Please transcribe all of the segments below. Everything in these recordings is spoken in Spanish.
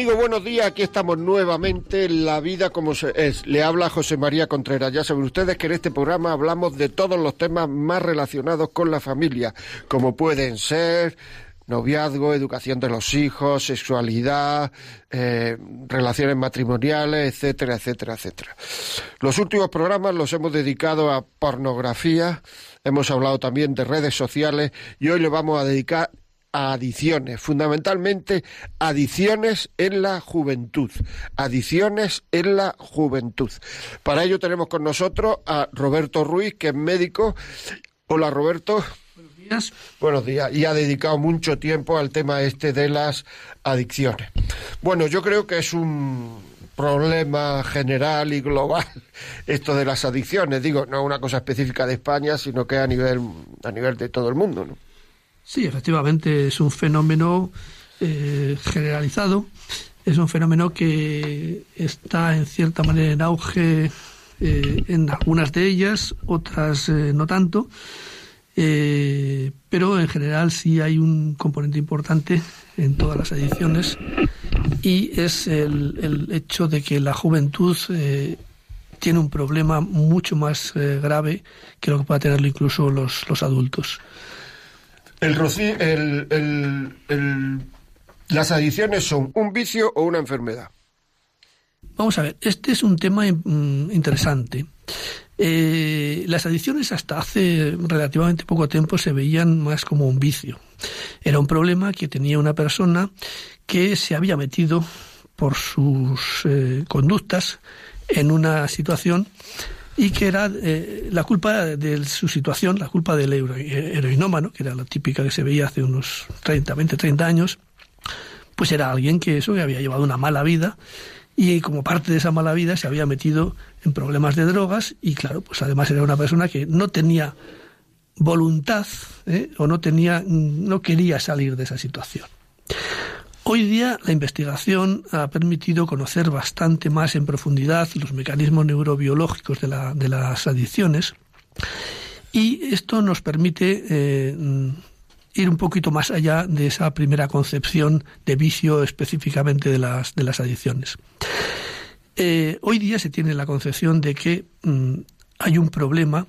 Amigos, buenos días. Aquí estamos nuevamente en La Vida como es. Le habla José María Contreras. Ya saben ustedes que en este programa hablamos de todos los temas más relacionados con la familia, como pueden ser noviazgo, educación de los hijos, sexualidad, eh, relaciones matrimoniales, etcétera, etcétera, etcétera. Los últimos programas los hemos dedicado a pornografía, hemos hablado también de redes sociales y hoy le vamos a dedicar adicciones, fundamentalmente adicciones en la juventud, adicciones en la juventud. Para ello tenemos con nosotros a Roberto Ruiz, que es médico. Hola Roberto. Buenos días. Buenos días. Y ha dedicado mucho tiempo al tema este de las adicciones. Bueno, yo creo que es un problema general y global esto de las adicciones. Digo, no una cosa específica de España, sino que a nivel, a nivel de todo el mundo, ¿no? Sí, efectivamente, es un fenómeno eh, generalizado, es un fenómeno que está en cierta manera en auge eh, en algunas de ellas, otras eh, no tanto, pero en general sí hay un componente importante en todas las adicciones y es el, el hecho de que la juventud tiene un problema mucho más grave que lo que pueda tenerlo incluso los adultos. El, el, el, las adicciones son un vicio o una enfermedad. Vamos a ver, este es un tema mm, interesante. Eh, las adicciones hasta hace relativamente poco tiempo se veían más como un vicio. Era un problema que tenía una persona que se había metido por sus eh, conductas en una situación y que era eh, la culpa de su situación, la culpa del heroinómano, que era la típica que se veía hace unos 30, 20, 30 años, pues era alguien que eso, que había llevado una mala vida y como parte de esa mala vida se había metido en problemas de drogas y claro, pues además era una persona que no tenía voluntad ¿eh? o no tenía, no quería salir de esa situación. Hoy día la investigación ha permitido conocer bastante más en profundidad los mecanismos neurobiológicos de, las adicciones y esto nos permite eh, ir un poquito más allá de esa primera concepción de vicio específicamente de las, de las adicciones. Eh, hoy día se tiene la concepción de que mm, hay un problema,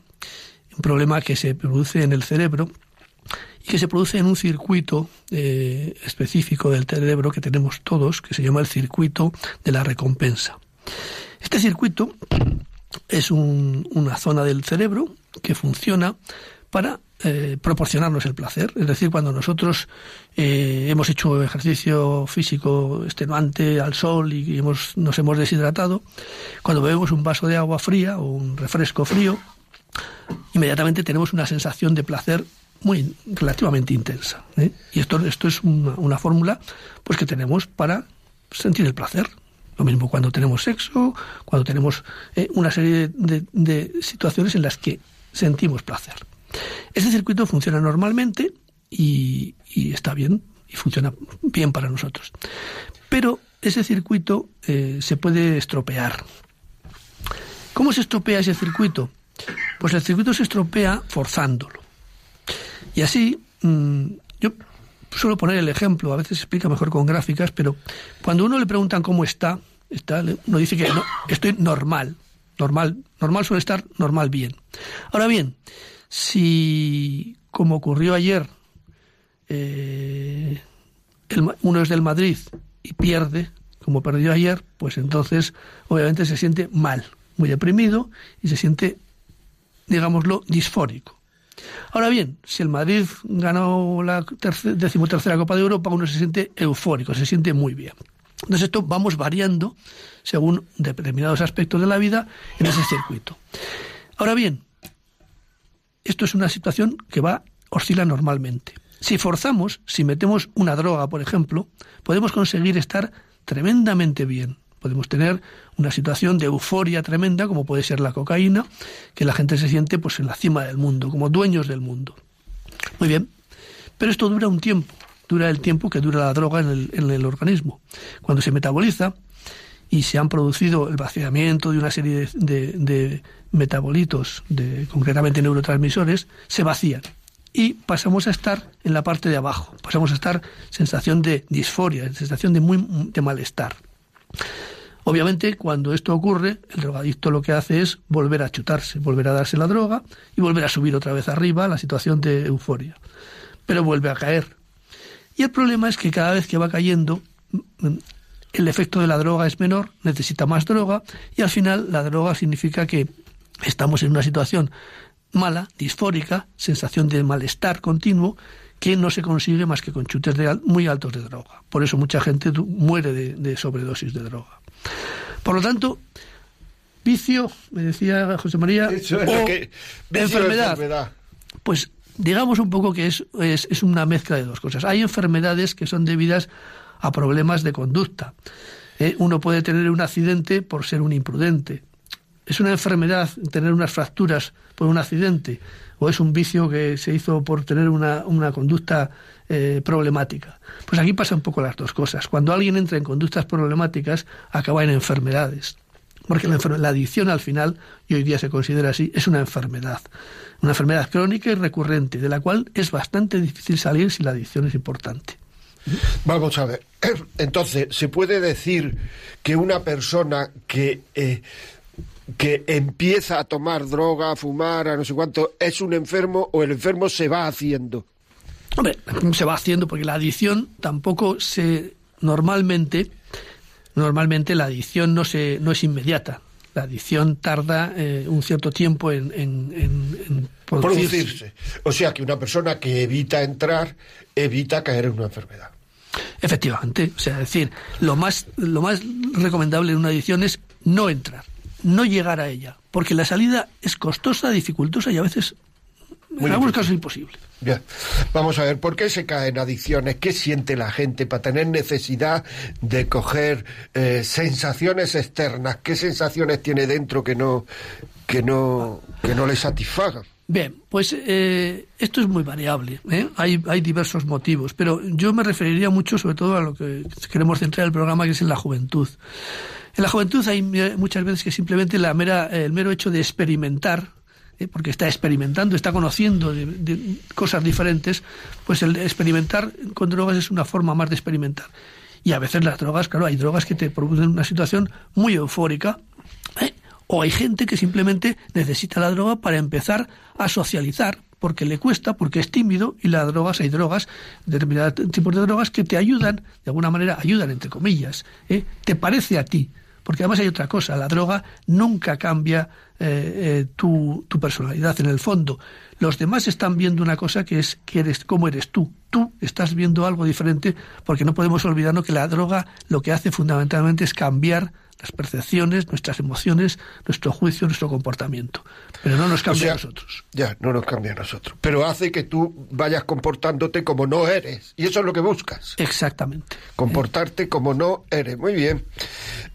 un problema que se produce en el cerebro que se produce en un circuito eh, específico del cerebro que tenemos todos, que se llama el circuito de la recompensa. Este circuito es una zona del cerebro que funciona para eh, proporcionarnos el placer. Es decir, cuando nosotros eh, hemos hecho ejercicio físico extenuante al sol y hemos, nos hemos deshidratado, cuando bebemos un vaso de agua fría o un refresco frío, inmediatamente tenemos una sensación de placer muy relativamente intensa. ¿eh? Y esto, esto es una, fórmula pues que tenemos para sentir el placer. Lo mismo cuando tenemos sexo, cuando tenemos eh, una serie de, situaciones en las que sentimos placer. Este circuito funciona normalmente y, está bien, y funciona bien para nosotros. Pero ese circuito eh, se puede estropear. ¿Cómo se estropea ese circuito? Pues el circuito se estropea forzándolo. Y así, mm, yo suelo poner el ejemplo, a veces se explica mejor con gráficas, pero cuando uno le preguntan cómo está, está uno dice que no, estoy normal, normal, normal suele estar normal bien. Ahora bien, si como ocurrió ayer, eh, uno es del Madrid y pierde, como perdió ayer, pues entonces obviamente se siente mal, muy deprimido y se siente, digámoslo, disfórico. Ahora bien, si el Madrid ganó la decimotercera Copa de Europa, uno se siente eufórico, se siente muy bien. Entonces esto vamos variando según determinados aspectos de la vida en ese circuito. Ahora bien, esto es una situación que va oscila normalmente. Si forzamos, si metemos una droga, por ejemplo, podemos conseguir estar tremendamente bien podemos tener una situación de euforia tremenda, como puede ser la cocaína, que la gente se siente pues en la cima del mundo, como dueños del mundo. Muy bien. Pero esto dura un tiempo, dura el tiempo que dura la droga en el, en el organismo. Cuando se metaboliza y se han producido el vaciamiento de una serie de, de, metabolitos, de, concretamente neurotransmisores, se vacían y pasamos a estar en la parte de abajo, pasamos a estar sensación de disforia, sensación de, muy, de malestar. Obviamente, cuando esto ocurre, el drogadicto lo que hace es volver a chutarse, volver a darse la droga y volver a subir otra vez arriba la situación de euforia. Pero vuelve a caer. Y el problema es que cada vez que va cayendo, el efecto de la droga es menor, necesita más droga y al final la droga significa que estamos en una situación mala, disfórica, sensación de malestar continuo que no se consigue más que con chutes muy altos de droga. Por eso mucha gente muere de sobredosis de droga. Por lo tanto, vicio, me decía José María, o enfermedad. Pues digamos un poco que es, es, una mezcla de dos cosas. Hay enfermedades que son debidas a problemas de conducta. ¿eh? Uno puede tener un accidente por ser un imprudente. ¿Es una enfermedad tener unas fracturas por un accidente? ¿O es un vicio que se hizo por tener una, una conducta eh, problemática. Pues aquí pasa un poco las dos cosas. Cuando alguien entra en conductas problemáticas, acaba en enfermedades. Porque la, adicción al final, y hoy día se considera así, es una enfermedad. Una enfermedad crónica y recurrente, de la cual es bastante difícil salir si la adicción es importante. Vamos a ver. Entonces, ¿se puede decir que una persona que, eh, que empieza a tomar droga, a fumar, a no sé cuánto, es un enfermo o el enfermo se va haciendo? Hombre, se va haciendo porque la adicción tampoco se normalmente normalmente la adicción no se no es inmediata. La adicción tarda eh, un cierto tiempo en, en, producirse. O sea que una persona que evita entrar evita caer en una enfermedad. Efectivamente, o sea, decir, lo más lo más recomendable en una adicción es no entrar, no llegar a ella, porque la salida es costosa, dificultosa y a veces en algunos casos imposible. Ya. Vamos a ver, ¿por qué se caen adicciones? ¿Qué siente la gente para tener necesidad de coger eh, sensaciones externas? ¿Qué sensaciones tiene dentro que no, que no, que no le satisfagan? Bien, pues eh, esto es muy variable. ¿eh? Hay, hay diversos motivos, pero yo me referiría mucho sobre todo a lo que queremos centrar el programa, que es en la juventud. En la juventud hay muchas veces que simplemente la mera, el mero hecho de experimentar ¿eh? porque está experimentando, está conociendo de, cosas diferentes, pues el experimentar con drogas es una forma más de experimentar. Y a veces las drogas, claro, hay drogas que te producen una situación muy eufórica, ¿eh? o hay gente que simplemente necesita la droga para empezar a socializar, porque le cuesta, porque es tímido, y las drogas, hay drogas, determinados tipos de drogas que te ayudan, de alguna manera ayudan, entre comillas, ¿eh? te parece a ti, porque además hay otra cosa, la droga nunca cambia eh, eh, tu, tu, personalidad en el fondo. Los demás están viendo una cosa que es que eres, cómo eres tú. Tú estás viendo algo diferente porque no podemos olvidarnos que la droga lo que hace fundamentalmente es cambiar las percepciones, nuestras emociones, nuestro juicio, nuestro comportamiento. Pero no nos cambia a nosotros. Ya, no nos cambia a nosotros. Pero hace que tú vayas comportándote como no eres. Y eso es lo que buscas. Exactamente. Comportarte como no eres. Muy bien.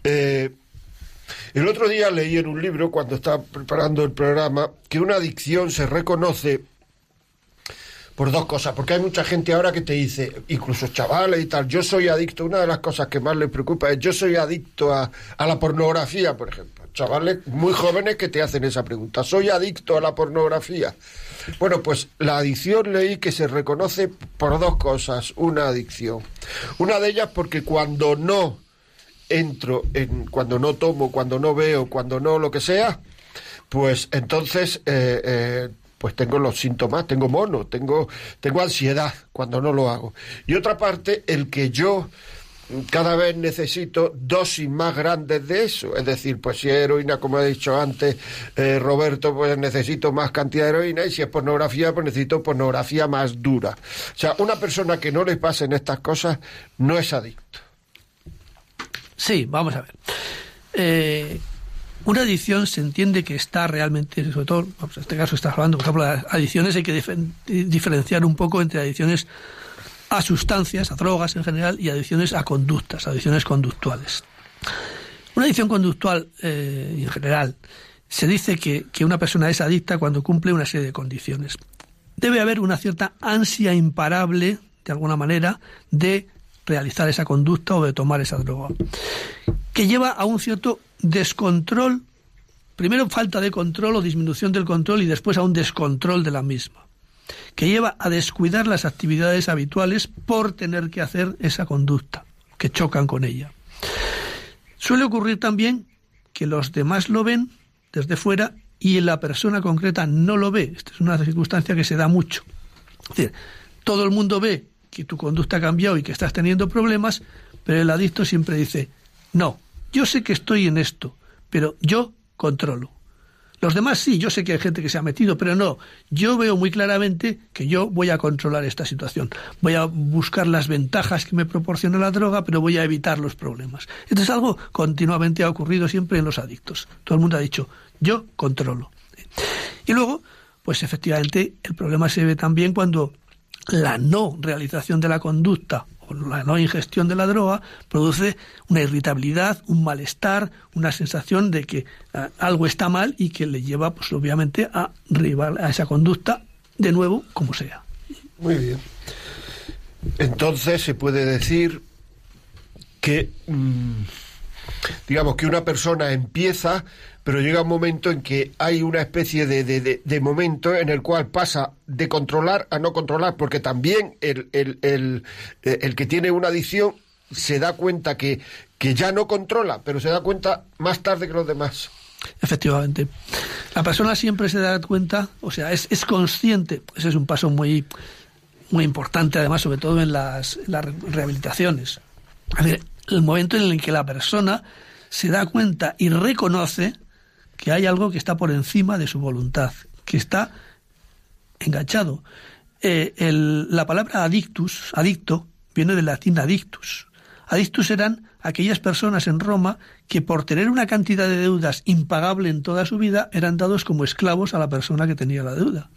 Eh, el otro día leí en un libro, cuando estaba preparando el programa, que una adicción se reconoce por dos cosas, porque hay mucha gente ahora que te dice, incluso chavales y tal, yo soy adicto, una de las cosas que más les preocupa es, yo soy adicto a, a la pornografía, por ejemplo. Chavales muy jóvenes que te hacen esa pregunta, ¿soy adicto a la pornografía? Bueno, pues la adicción leí que se reconoce por dos cosas, una adicción. Una de ellas porque cuando no entro en cuando no tomo, cuando no veo, cuando no lo que sea, pues entonces eh, eh, pues tengo los síntomas, tengo mono, tengo, tengo ansiedad cuando no lo hago. Y otra parte, el que yo cada vez necesito dosis más grandes de eso. Es decir, pues si es heroína, como he dicho antes, eh, Roberto, pues necesito más cantidad de heroína y si es pornografía, pues necesito pornografía más dura. O sea, una persona que no le pasen estas cosas no es adicto. Sí, vamos a ver. Eh, una adicción se entiende que está realmente, sobre todo, en este caso estás hablando, por ejemplo, de adicciones, hay que diferenciar un poco entre adicciones a sustancias, a drogas en general, y adicciones a conductas, adicciones conductuales. Una adicción conductual, eh, en general, se dice que, que, una persona es adicta cuando cumple una serie de condiciones. debe haber una cierta ansia imparable, de alguna manera, de realizar esa conducta o de tomar esa droga, que lleva a un cierto descontrol, primero falta de control o disminución del control y después a un descontrol de la misma, que lleva a descuidar las actividades habituales por tener que hacer esa conducta, que chocan con ella. Suele ocurrir también que los demás lo ven desde fuera y la persona concreta no lo ve. Esta es una circunstancia que se da mucho. Es decir, todo el mundo ve que tu conducta ha cambiado y que estás teniendo problemas, pero el adicto siempre dice, no, yo sé que estoy en esto, pero yo controlo. Los demás sí, yo sé que hay gente que se ha metido, pero no. Yo veo muy claramente que yo voy a controlar esta situación. Voy a buscar las ventajas que me proporciona la droga, pero voy a evitar los problemas. Esto es algo continuamente ha ocurrido siempre en los adictos. Todo el mundo ha dicho, yo controlo. Y luego, pues efectivamente, el problema se ve también cuando la no realización de la conducta la no ingestión de la droga produce una irritabilidad, un malestar, una sensación de que eh, algo está mal y que le lleva, pues obviamente, a, a esa conducta de nuevo, como sea. Muy bien. Entonces se puede decir que, mm, digamos, que una persona empieza pero llega un momento en que hay una especie de, de, momento en el cual pasa de controlar a no controlar, porque también el, el, el, el que tiene una adicción se da cuenta que, que ya no controla, pero se da cuenta más tarde que los demás. Efectivamente. La persona siempre se da cuenta, o sea, es, es consciente, ese es un paso muy, muy importante, además, sobre todo en las, rehabilitaciones. el momento en el que la persona se da cuenta y reconoce que hay algo que está por encima de su voluntad, que está enganchado. Eh, la palabra adictus, adicto, viene del latín adictus. Adictus eran aquellas personas en Roma que por tener una cantidad de deudas impagable en toda su vida eran dados como esclavos a la persona que tenía la deuda.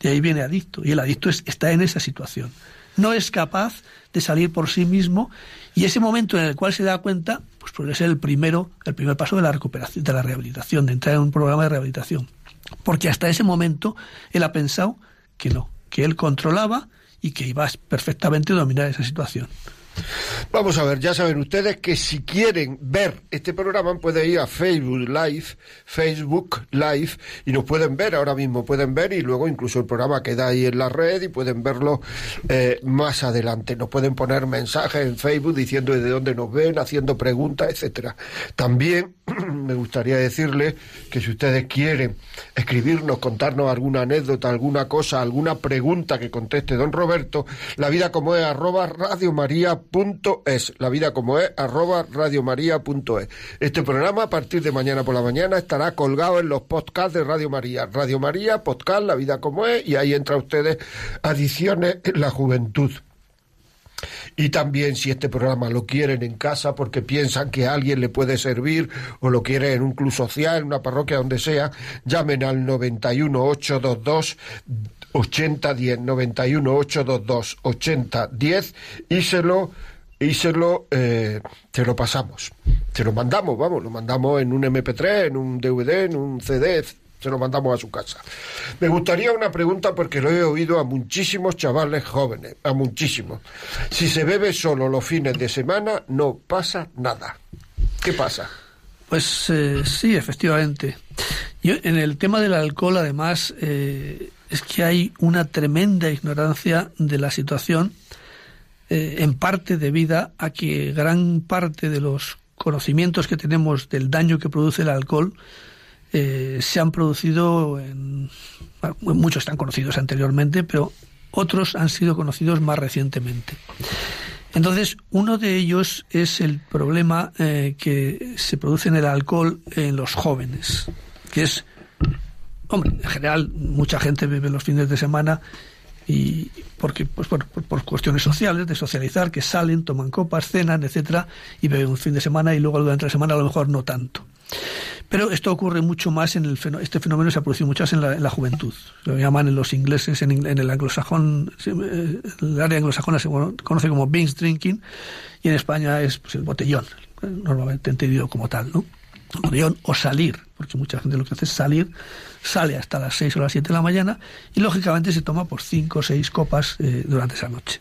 De ahí viene adicto. Y el adicto está en esa situación. No es capaz de salir por sí mismo y ese momento en el cual se da cuenta, pues puede ser el primero, el primer paso de la recuperación, de la rehabilitación, de entrar en un programa de rehabilitación. Porque hasta ese momento él ha pensado que no, que él controlaba y que iba perfectamente a dominar esa situación. Vamos a ver, ya saben ustedes que si quieren ver este programa pueden ir a Facebook Live, Facebook Live y nos pueden ver ahora mismo, pueden ver y luego incluso el programa queda ahí en la red y pueden verlo eh, más adelante. Nos pueden poner mensajes en Facebook diciendo de dónde nos ven, haciendo preguntas, etcétera. También me gustaría decirles que si ustedes quieren escribirnos, contarnos alguna anécdota, alguna cosa, alguna pregunta que conteste don Roberto, la vida como es arroba radiomaria.es, la vida como es arroba radiomaria.es. Este programa a partir de mañana por la mañana estará colgado en los podcasts de Radio María. Radio María, podcast, la vida como es, y ahí entra ustedes adiciones en la juventud. Y también si este programa lo quieren en casa porque piensan que a alguien le puede servir o lo quieren en un club social, en una parroquia, donde sea, llamen al 91 822 8010 91 822 8010 y se lo y se lo, eh, lo pasamos. Se lo mandamos, vamos, lo mandamos en un MP3, en un DVD, en un CD, se lo mandamos a su casa. Me gustaría una pregunta porque lo he oído a muchísimos chavales jóvenes, a muchísimos. Si se bebe solo los fines de semana, no pasa nada. ¿Qué pasa? Pues eh, sí, efectivamente. Yo, en el tema del alcohol, además, eh, es que hay una tremenda ignorancia de la situación, eh, en parte debida a que gran parte de los conocimientos que tenemos del daño que produce el alcohol eh, se han producido, en, muchos están conocidos anteriormente, pero otros han sido conocidos más recientemente. Entonces, uno de ellos es el problema eh, que se produce en el alcohol en los jóvenes, que es, hombre, en general mucha gente bebe los fines de semana y porque pues por, por, cuestiones sociales de socializar que salen toman copas cenan etcétera y beben un fin de semana y luego durante la semana a lo mejor no tanto pero esto ocurre mucho más en el este fenómeno se ha producido mucho más en la, juventud. Lo llaman en los ingleses, en, el anglosajón, eh, el área anglosajona se conoce como binge drinking y en España es pues, el botellón, normalmente entendido como tal, ¿no? O salir, porque mucha gente lo que hace es salir, sale hasta las 6 o las 7 de la mañana y lógicamente se toma por 5 o 6 copas eh, durante esa noche.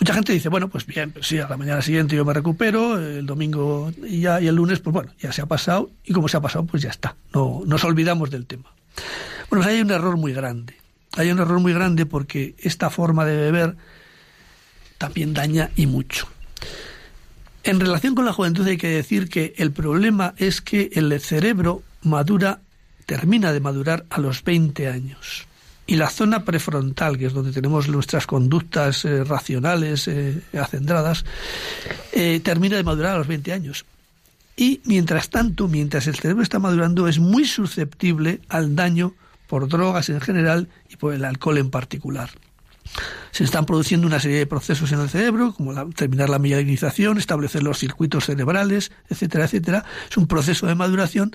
Mucha gente dice, bueno, pues bien, pues sí, a la mañana siguiente yo me recupero, el domingo y, ya, y el lunes, pues bueno, ya se ha pasado y como se ha pasado, pues ya está, no nos olvidamos del tema. Bueno, pues hay un error muy grande, hay un error muy grande porque esta forma de beber también daña y mucho. En relación con la juventud hay que decir que el problema es que el cerebro madura, termina de madurar a los 20 años. Y la zona prefrontal, que es donde tenemos nuestras conductas eh, racionales eh, acendradas, eh, termina de madurar a los 20 años. Y mientras tanto, mientras el cerebro está madurando, es muy susceptible al daño por drogas en general y por el alcohol en particular se están produciendo una serie de procesos en el cerebro, como terminar la mielinización, establecer los circuitos cerebrales, etcétera, etcétera. Es un proceso de maduración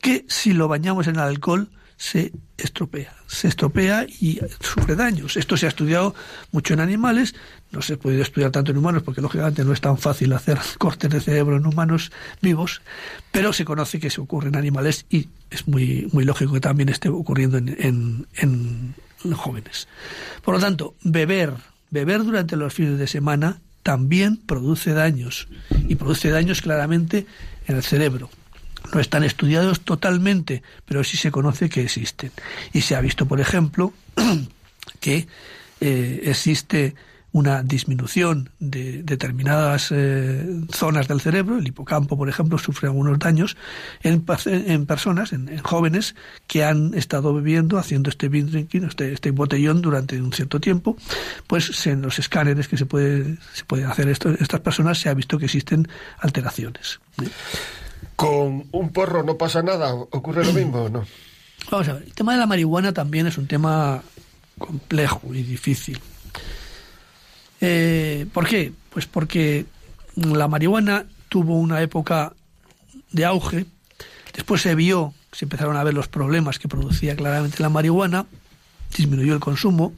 que si lo bañamos en alcohol se estropea, se estropea y sufre daños. Esto se ha estudiado mucho en animales, no se ha podido estudiar tanto en humanos porque lógicamente no es tan fácil hacer cortes de cerebro en humanos vivos, pero se conoce que se ocurre en animales y es muy, muy lógico que también esté ocurriendo en, en jóvenes. Por lo tanto, beber, beber durante los fines de semana también produce daños y produce daños claramente en el cerebro. No están estudiados totalmente, pero sí se conoce que existen. Y se ha visto, por ejemplo, que eh, existe una disminución de determinadas eh, zonas del cerebro, el hipocampo, por ejemplo, sufre algunos daños en, en personas, en, jóvenes que han estado bebiendo, haciendo este drinking, este, este botellón durante un cierto tiempo, pues en los escáneres que se puede, se pueden hacer esto, estas personas se ha visto que existen alteraciones. ¿Con un porro no pasa nada? ¿Ocurre lo mismo o no? Vamos a ver, el tema de la marihuana también es un tema complejo y difícil. Eh, ¿Por qué? Pues porque la marihuana tuvo una época de auge, después se vio, se empezaron a ver los problemas que producía claramente la marihuana, disminuyó el consumo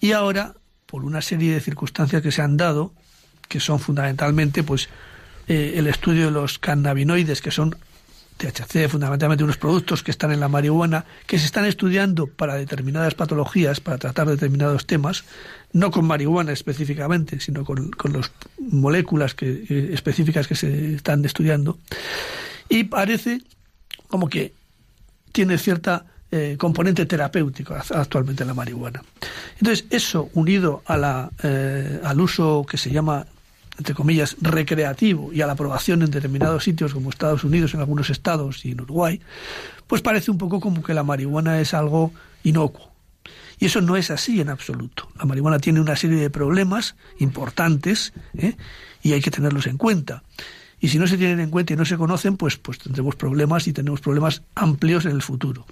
y ahora, por una serie de circunstancias que se han dado, que son fundamentalmente pues eh, el estudio de los cannabinoides, que son THC, fundamentalmente unos productos que están en la marihuana, que se están estudiando para determinadas patologías, para tratar determinados temas, no con marihuana específicamente, sino con, las moléculas que, específicas que se están estudiando. Y parece como que tiene cierta eh, componente terapéutico actualmente la marihuana. Entonces, eso unido a la, eh, al uso que se llama entre comillas, recreativo y a la aprobación en determinados sitios como Estados Unidos, en algunos estados y en Uruguay, pues parece un poco como que la marihuana es algo inocuo. Y eso no es así en absoluto. La marihuana tiene una serie de problemas importantes ¿eh? y hay que tenerlos en cuenta. Y si no se tienen en cuenta y no se conocen, pues, pues tendremos problemas y tenemos problemas amplios en el futuro.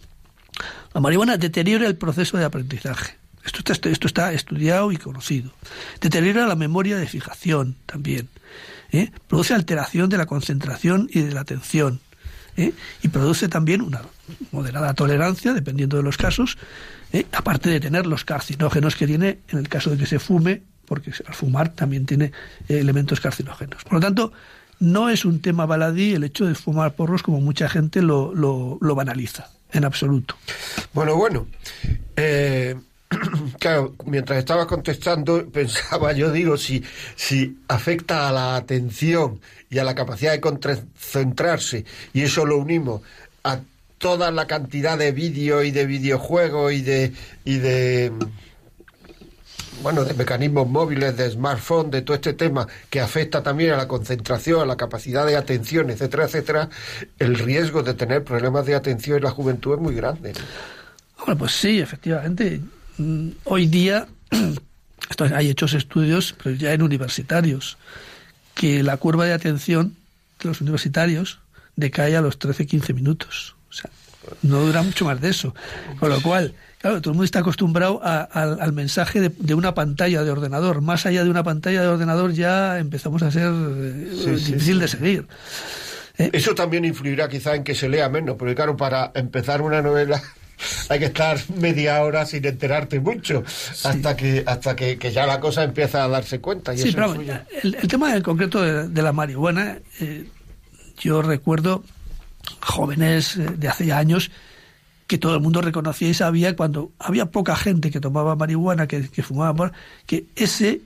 La marihuana deteriora el proceso de aprendizaje. Esto está, estudiado y conocido. Deteriora la memoria de fijación también. ¿eh? Produce alteración de la concentración y de la atención. ¿eh? Y produce también una moderada tolerancia, dependiendo de los casos, ¿eh? aparte de tener los carcinógenos que tiene en el caso de que se fume, porque al fumar también tiene elementos carcinógenos. Por lo tanto, no es un tema baladí el hecho de fumar porros como mucha gente lo, lo, banaliza, en absoluto. Bueno, bueno. Eh, claro, mientras estaba contestando, pensaba yo, digo, si, si afecta a la atención y a la capacidad de concentrarse, y eso lo unimos a toda la cantidad de vídeos y de videojuegos y de, y de bueno, de mecanismos móviles, de smartphone, de todo este tema que afecta también a la concentración, a la capacidad de atención, etcétera, etcétera, el riesgo de tener problemas de atención en la juventud es muy grande. Bueno, pues sí, efectivamente. Mm, hoy día hay hechos estudios, pero ya en universitarios, que la curva de atención de los universitarios decae a los 13-15 minutos. O sea, no dura mucho más de eso. Con lo cual, claro, todo el mundo está acostumbrado al mensaje de, una pantalla de ordenador. Más allá de una pantalla de ordenador ya empezamos a ser eh, difícil de seguir. ¿Eh? Eso también influirá quizá en que se lea menos, porque claro, para empezar una novela hay que estar media hora sin enterarte mucho hasta que hasta que, ya la cosa empieza a darse cuenta. Y sí, pero el, tema en concreto de, la marihuana, eh, yo recuerdo jóvenes eh, de hace años que todo el mundo reconocía y sabía cuando había poca gente que tomaba marihuana, que, que fumaba, que ese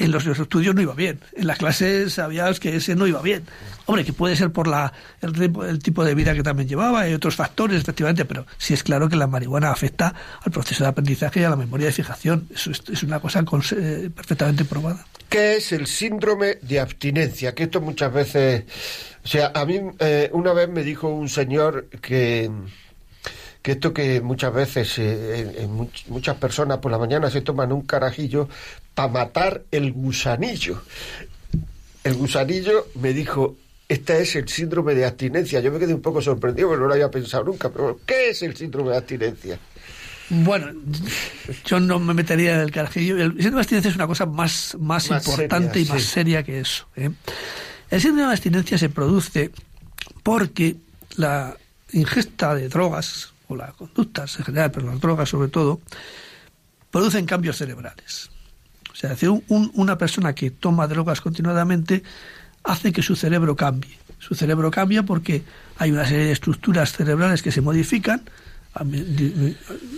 en los estudios no iba bien. En las clases sabías que ese no iba bien. Hombre, que puede ser por la, el, tipo de vida que también llevaba y otros factores, efectivamente, pero sí es claro que la marihuana afecta al proceso de aprendizaje y a la memoria de fijación. Eso es, una cosa eh, perfectamente probada. ¿Qué es el síndrome de abstinencia? Que esto muchas veces... O sea, a mí eh, una vez me dijo un señor que que esto que muchas veces eh, muchas personas por la mañana se toman un carajillo para matar el gusanillo. El gusanillo me dijo, este es el síndrome de abstinencia. Yo me quedé un poco sorprendido porque no lo había pensado nunca, pero ¿qué es el síndrome de abstinencia? Bueno, yo no me metería en el carajillo. El síndrome de abstinencia es una cosa más, más, importante y más seria que eso. ¿eh? El síndrome de abstinencia se produce porque la ingesta de drogas, o las conductas en general, pero las drogas sobre todo, producen cambios cerebrales. Sea, una persona que toma drogas continuadamente hace que su cerebro cambie. Su cerebro cambia porque hay una serie de estructuras cerebrales que se modifican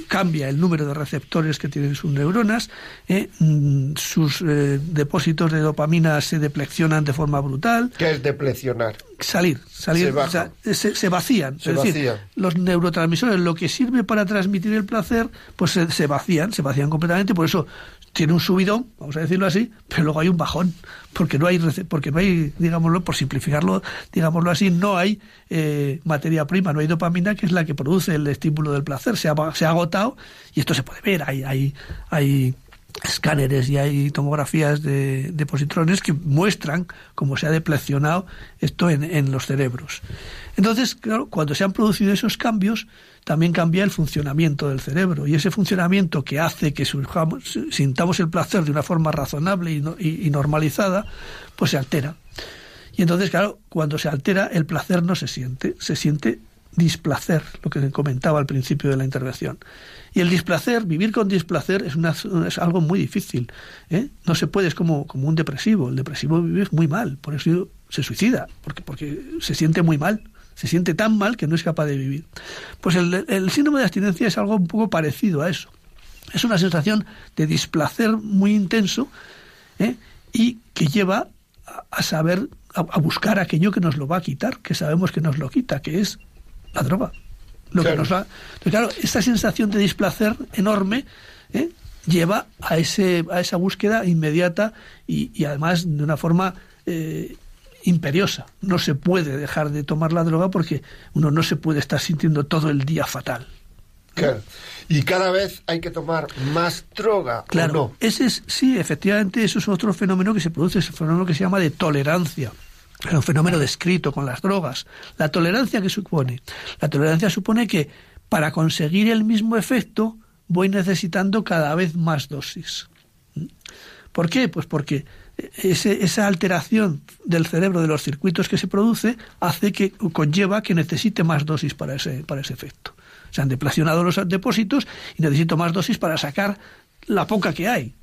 cambia el número de receptores que tienen sus neuronas, ¿eh? mm, sus eh, depósitos de dopamina se deplexionan de forma brutal. ¿Qué es depleccionar? Salir, salir, se, vacían. es decir, los neurotransmisores, lo que sirve para transmitir el placer, pues se, se vacían, se vacían completamente, por eso tiene un subidón, vamos a decirlo así, pero luego hay un bajón, porque no hay, porque no hay, digámoslo, por simplificarlo, digámoslo así, no hay eh, materia prima, no hay dopamina, que es la que produce el estímulo del placer, se ha, se ha agotado, y esto se puede ver, hay, hay, hay escáneres y hay tomografías de, de, positrones que muestran cómo se ha depleccionado esto en, en los cerebros. Entonces, claro, cuando se han producido esos cambios, también cambia el funcionamiento del cerebro. Y ese funcionamiento que hace que sintamos el placer de una forma razonable y, normalizada, pues se altera. Y entonces, claro, cuando se altera, el placer no se siente, se siente displacer, lo que comentaba al principio de la intervención. Y el displacer, vivir con displacer es, una, es algo muy difícil. ¿eh? No se puede, es como, un depresivo. El depresivo vive muy mal, por eso se suicida, porque, porque se siente muy mal se siente tan mal que no es capaz de vivir. Pues el, síndrome de abstinencia es algo un poco parecido a eso. Es una sensación de displacer muy intenso ¿eh? y que lleva a, saber, a, buscar aquello que nos lo va a quitar, que sabemos que nos lo quita, que es la droga. Lo claro. que nos va, claro, esta sensación de displacer enorme ¿eh? lleva a, ese, a esa búsqueda inmediata y, además de una forma eh, imperiosa. No se puede dejar de tomar la droga porque uno no se puede estar sintiendo todo el día fatal. Claro. Y cada vez hay que tomar más droga. Claro. Ese es, sí, efectivamente, eso es otro fenómeno que se produce, es un fenómeno que se llama de tolerancia. Es un fenómeno descrito con las drogas. La tolerancia que supone. La tolerancia supone que para conseguir el mismo efecto voy necesitando cada vez más dosis. ¿Por qué? Pues porque esa alteración del cerebro de los circuitos que se produce hace que conlleva que necesite más dosis para ese, para ese efecto. Se han deplacionado los depósitos y necesito más dosis para sacar la poca que hay.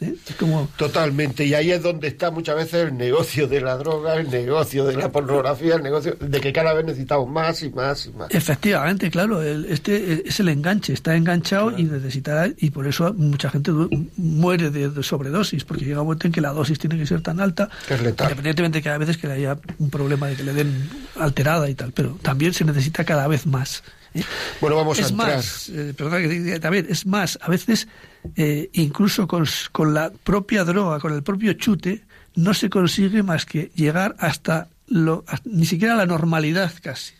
¿Eh? Como... Totalmente, y ahí es donde está muchas veces el negocio de la droga, el negocio de la pornografía, el negocio de que cada vez necesitamos más y más y más. Efectivamente, claro, este es el enganche, está enganchado y necesitará, y por eso mucha gente muere de, sobredosis, porque llega un momento en que la dosis tiene que ser tan alta, independientemente de que a veces que haya un problema de que le den alterada y tal, pero también se necesita cada vez más. ¿Eh? Bueno, vamos es a entrar. Más, eh, que también es más, a veces eh, incluso con, con, la propia droga, con el propio chute, no se consigue más que llegar hasta lo, ni siquiera la normalidad casi.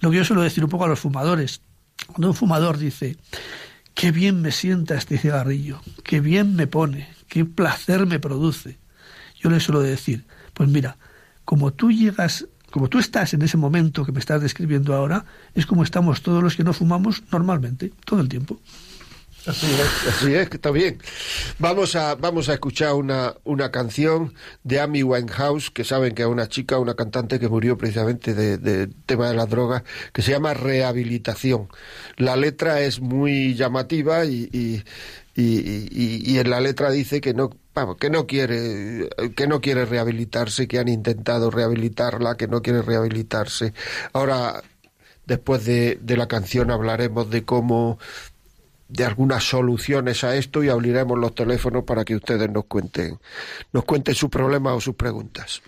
Lo que yo suelo decir un poco a los fumadores. Cuando un fumador dice, qué bien me sienta este cigarrillo, qué bien me pone, qué placer me produce, yo le suelo decir, pues mira, como tú llegas como tú estás en ese momento que me estás describiendo ahora, es como estamos todos los que no fumamos normalmente, todo el tiempo. Así es, está bien. Vamos a, vamos a escuchar una, una canción de Amy Winehouse, que saben que es una chica, una cantante que murió precisamente del de tema de las drogas, que se llama Rehabilitación. La letra es muy llamativa y, y, y en la letra dice que no vamos, que no quiere, que no quiere rehabilitarse, que han intentado rehabilitarla, que no quiere rehabilitarse. Ahora, después de, de la canción hablaremos de cómo de algunas soluciones a esto y abriremos los teléfonos para que ustedes nos cuenten, nos cuenten sus problemas o sus preguntas.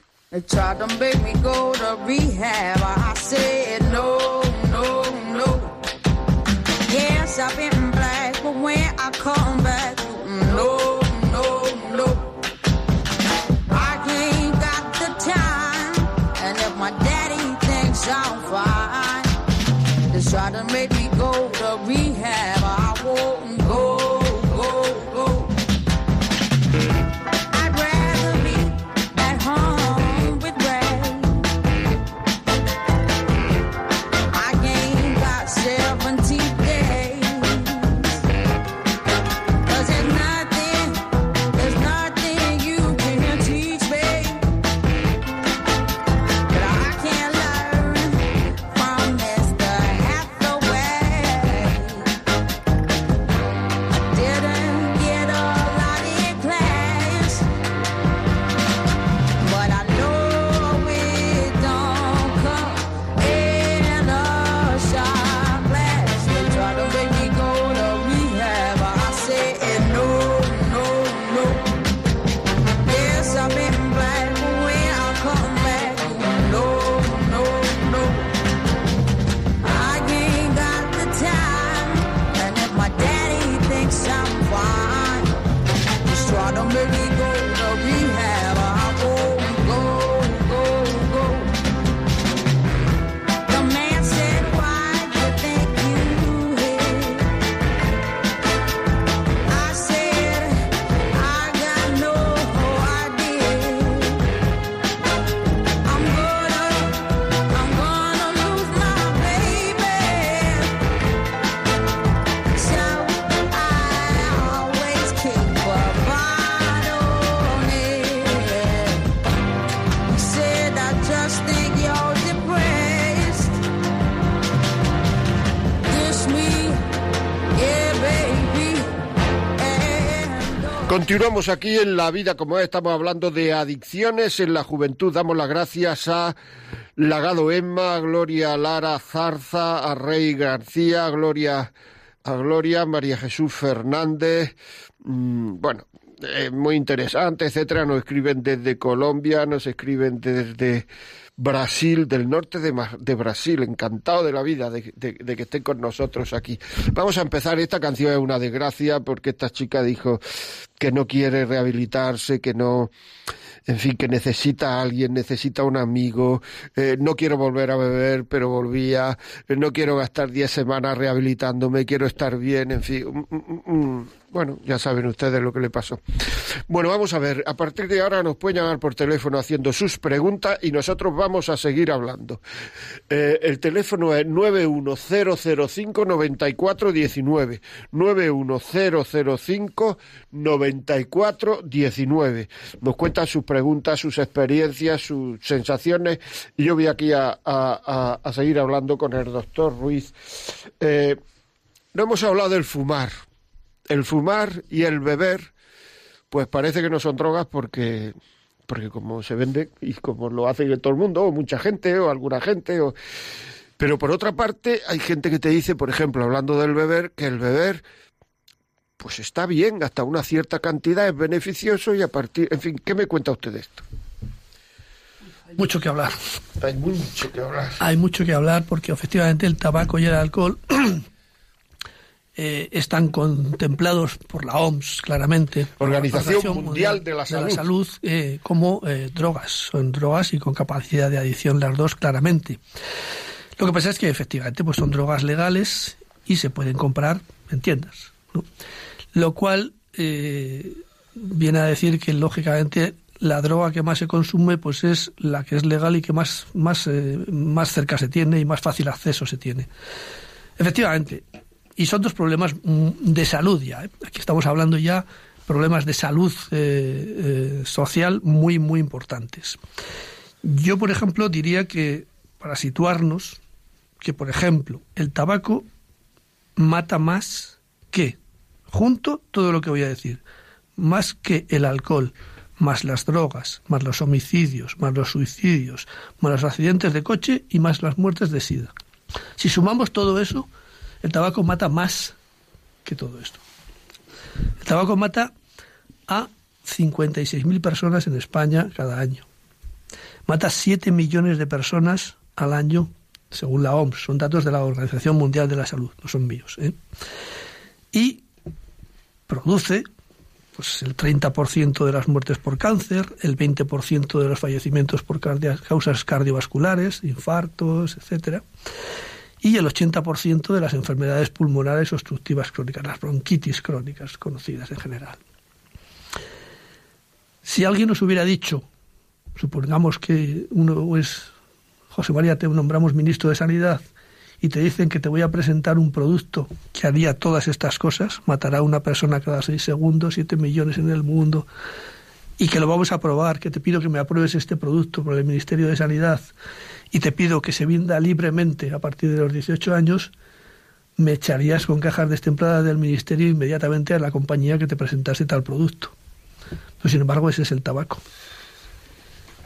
Continuamos aquí en La Vida como es, estamos hablando de adicciones en la juventud. Damos las gracias a Lagado Emma, Gloria Lara Zarza, a Rey García, a Gloria, a Gloria María Jesús Fernández. Mm, bueno, muy interesante, etcétera. Nos escriben desde Colombia, nos escriben desde Brasil, del norte de, de Brasil, encantado de la vida de, que estén con nosotros aquí. Vamos a empezar, esta canción es una desgracia porque esta chica dijo que no quiere rehabilitarse, que no, en fin, que necesita a alguien, necesita un amigo, eh, no quiero volver a beber, pero volvía, eh, no quiero gastar diez semanas rehabilitándome, quiero estar bien, en fin, bueno, ya saben ustedes lo que le pasó. Bueno, vamos a ver, a partir de ahora nos pueden llamar por teléfono haciendo sus preguntas y nosotros vamos a seguir hablando. Eh, el teléfono es 91005-9419. 91005-9419. Nos cuentan sus preguntas, sus experiencias, sus sensaciones y yo voy aquí a, a, seguir hablando con el doctor Ruiz. Eh, no hemos hablado del fumar el fumar y el beber, pues parece que no son drogas porque porque como se vende y como lo hace todo el mundo, o mucha gente, o alguna gente, o... pero por otra parte hay gente que te dice, por ejemplo, hablando del beber, que el beber pues está bien, hasta una cierta cantidad es beneficioso y a partir, en fin, ¿qué me cuenta usted de esto? Hay mucho que hablar. Hay mucho que hablar. Hay mucho que hablar porque efectivamente el tabaco y el alcohol Eh, están contemplados por la OMS, claramente. Organización, Mundial, de la Salud. Eh, como eh, drogas. Son drogas y con capacidad de adicción las dos, claramente. Lo que pasa es que efectivamente pues son drogas legales y se pueden comprar en tiendas. Lo cual viene a decir que, lógicamente, la droga que más se consume pues es la que es legal y que más, más, más cerca se tiene y más fácil acceso se tiene. Efectivamente, y son dos problemas mm, de salud ya. ¿eh? Aquí estamos hablando ya problemas de salud eh, eh, social muy, muy importantes. Yo, por ejemplo, diría que, para situarnos, que, por ejemplo, el tabaco mata más que, junto todo lo que voy a decir, más que el alcohol, más las drogas, más los homicidios, más los suicidios, más los accidentes de coche y más las muertes de sida. Si sumamos todo eso, el tabaco mata más que todo esto. El tabaco mata a 56.000 personas en España cada año. Mata 7 millones de personas al año, según la OMS. Son datos de la Organización Mundial de la Salud, no son míos. ¿eh? Y produce pues, el 30% de las muertes por cáncer, el 20% de los fallecimientos por causas cardiovasculares, infartos, etcétera y el 80% de las enfermedades pulmonares obstructivas crónicas, las bronquitis crónicas conocidas en general. Si alguien nos hubiera dicho, supongamos que uno es José María, te nombramos ministro de Sanidad y te dicen que te voy a presentar un producto que haría todas estas cosas, matará a una persona cada seis segundos, siete millones en el mundo, y que lo vamos a aprobar, que te pido que me apruebes este producto por el Ministerio de Sanidad y te pido que se venda libremente a partir de los 18 años, me echarías con cajas destempladas del Ministerio inmediatamente a la compañía que te presentase tal producto. Pero, sin embargo, ese es el tabaco.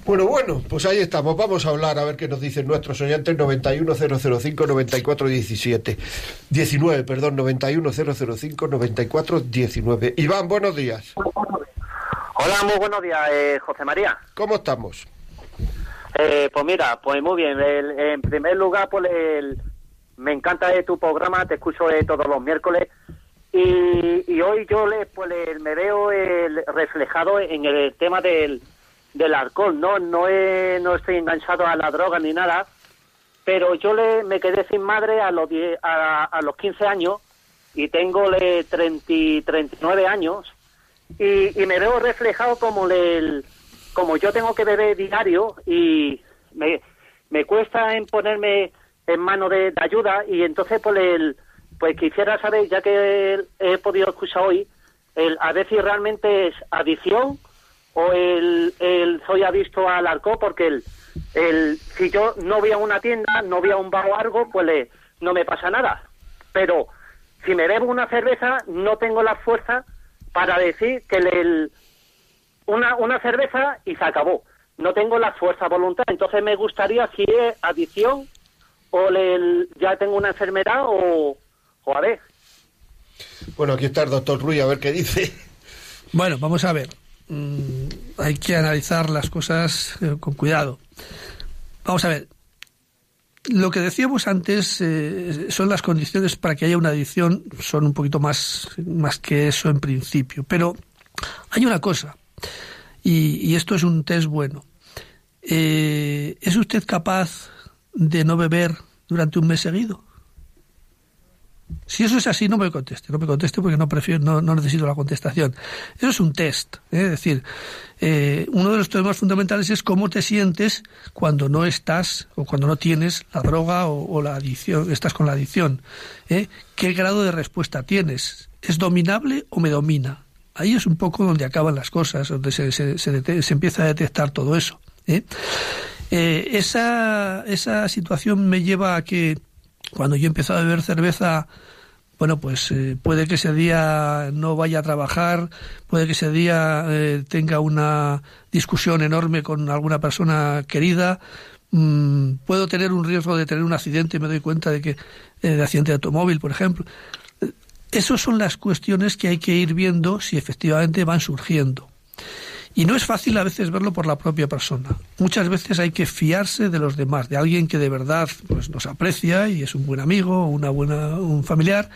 Bueno, bueno, pues ahí estamos. Vamos a hablar a ver qué nos dicen nuestros oyentes. 91005-9417. 19, perdón, 91005-9419. Iván, buenos días. Hola, muy buenos días, eh, José María. ¿Cómo estamos? Eh, pues mira, pues muy bien. en primer lugar, pues me encanta tu programa, te escucho todos los miércoles. Y, hoy yo le, pues, me veo reflejado en el tema del, del alcohol. No no, no estoy enganchado a la droga ni nada, pero yo le, me quedé sin madre a los, a, a, los 15 años y tengo le 30, 39 años y, y me veo reflejado como el como yo tengo que beber diario y me, me cuesta en ponerme en mano de, ayuda y entonces pues el, pues quisiera saber ya que he, podido escuchar hoy el a ver si realmente es adicción o el, el soy adicto al alcohol porque el, el si yo no voy a una tienda no voy a un bar o algo pues le, no me pasa nada. Pero si me bebo una cerveza no tengo la fuerza para decir que el, una, una cerveza y se acabó. No tengo la fuerza voluntad, entonces me gustaría si es adicción o ya tengo una enfermedad o, o a ver. Bueno, aquí está el doctor Ruiz, a ver qué dice. Bueno, vamos a ver. Mm, hay que analizar las cosas eh, con cuidado. Vamos a ver. Lo que decíamos antes eh, son las condiciones para que haya una adicción, son un poquito más, más que eso en principio. Pero hay una cosa. Y, esto es un test bueno. Eh, ¿Es usted capaz de no beber durante un mes seguido? Si eso es así, no me conteste, no me conteste porque no prefiero, no, no necesito la contestación. Eso es un test, ¿eh? es decir, eh, uno de los temas fundamentales es cómo te sientes cuando no estás o cuando no tienes la droga o, la adicción, estás con la adicción. ¿Qué grado de respuesta tienes? ¿Es dominable o me domina? Ahí es un poco donde acaban las cosas, donde se, se, se, empieza a detectar todo eso. ¿eh? Eh, esa, esa situación me lleva a que cuando yo he empezado a beber cerveza, bueno, pues eh, puede que ese día no vaya a trabajar, puede que ese día tenga una discusión enorme con alguna persona querida, mm, puedo tener un riesgo de tener un accidente, me doy cuenta de que de accidente de automóvil, por ejemplo. Esas son las cuestiones que hay que ir viendo si efectivamente van surgiendo. Y no es fácil a veces verlo por la propia persona. Muchas veces hay que fiarse de los demás, de alguien que de verdad pues, nos aprecia y es un buen amigo, una buena, un familiar,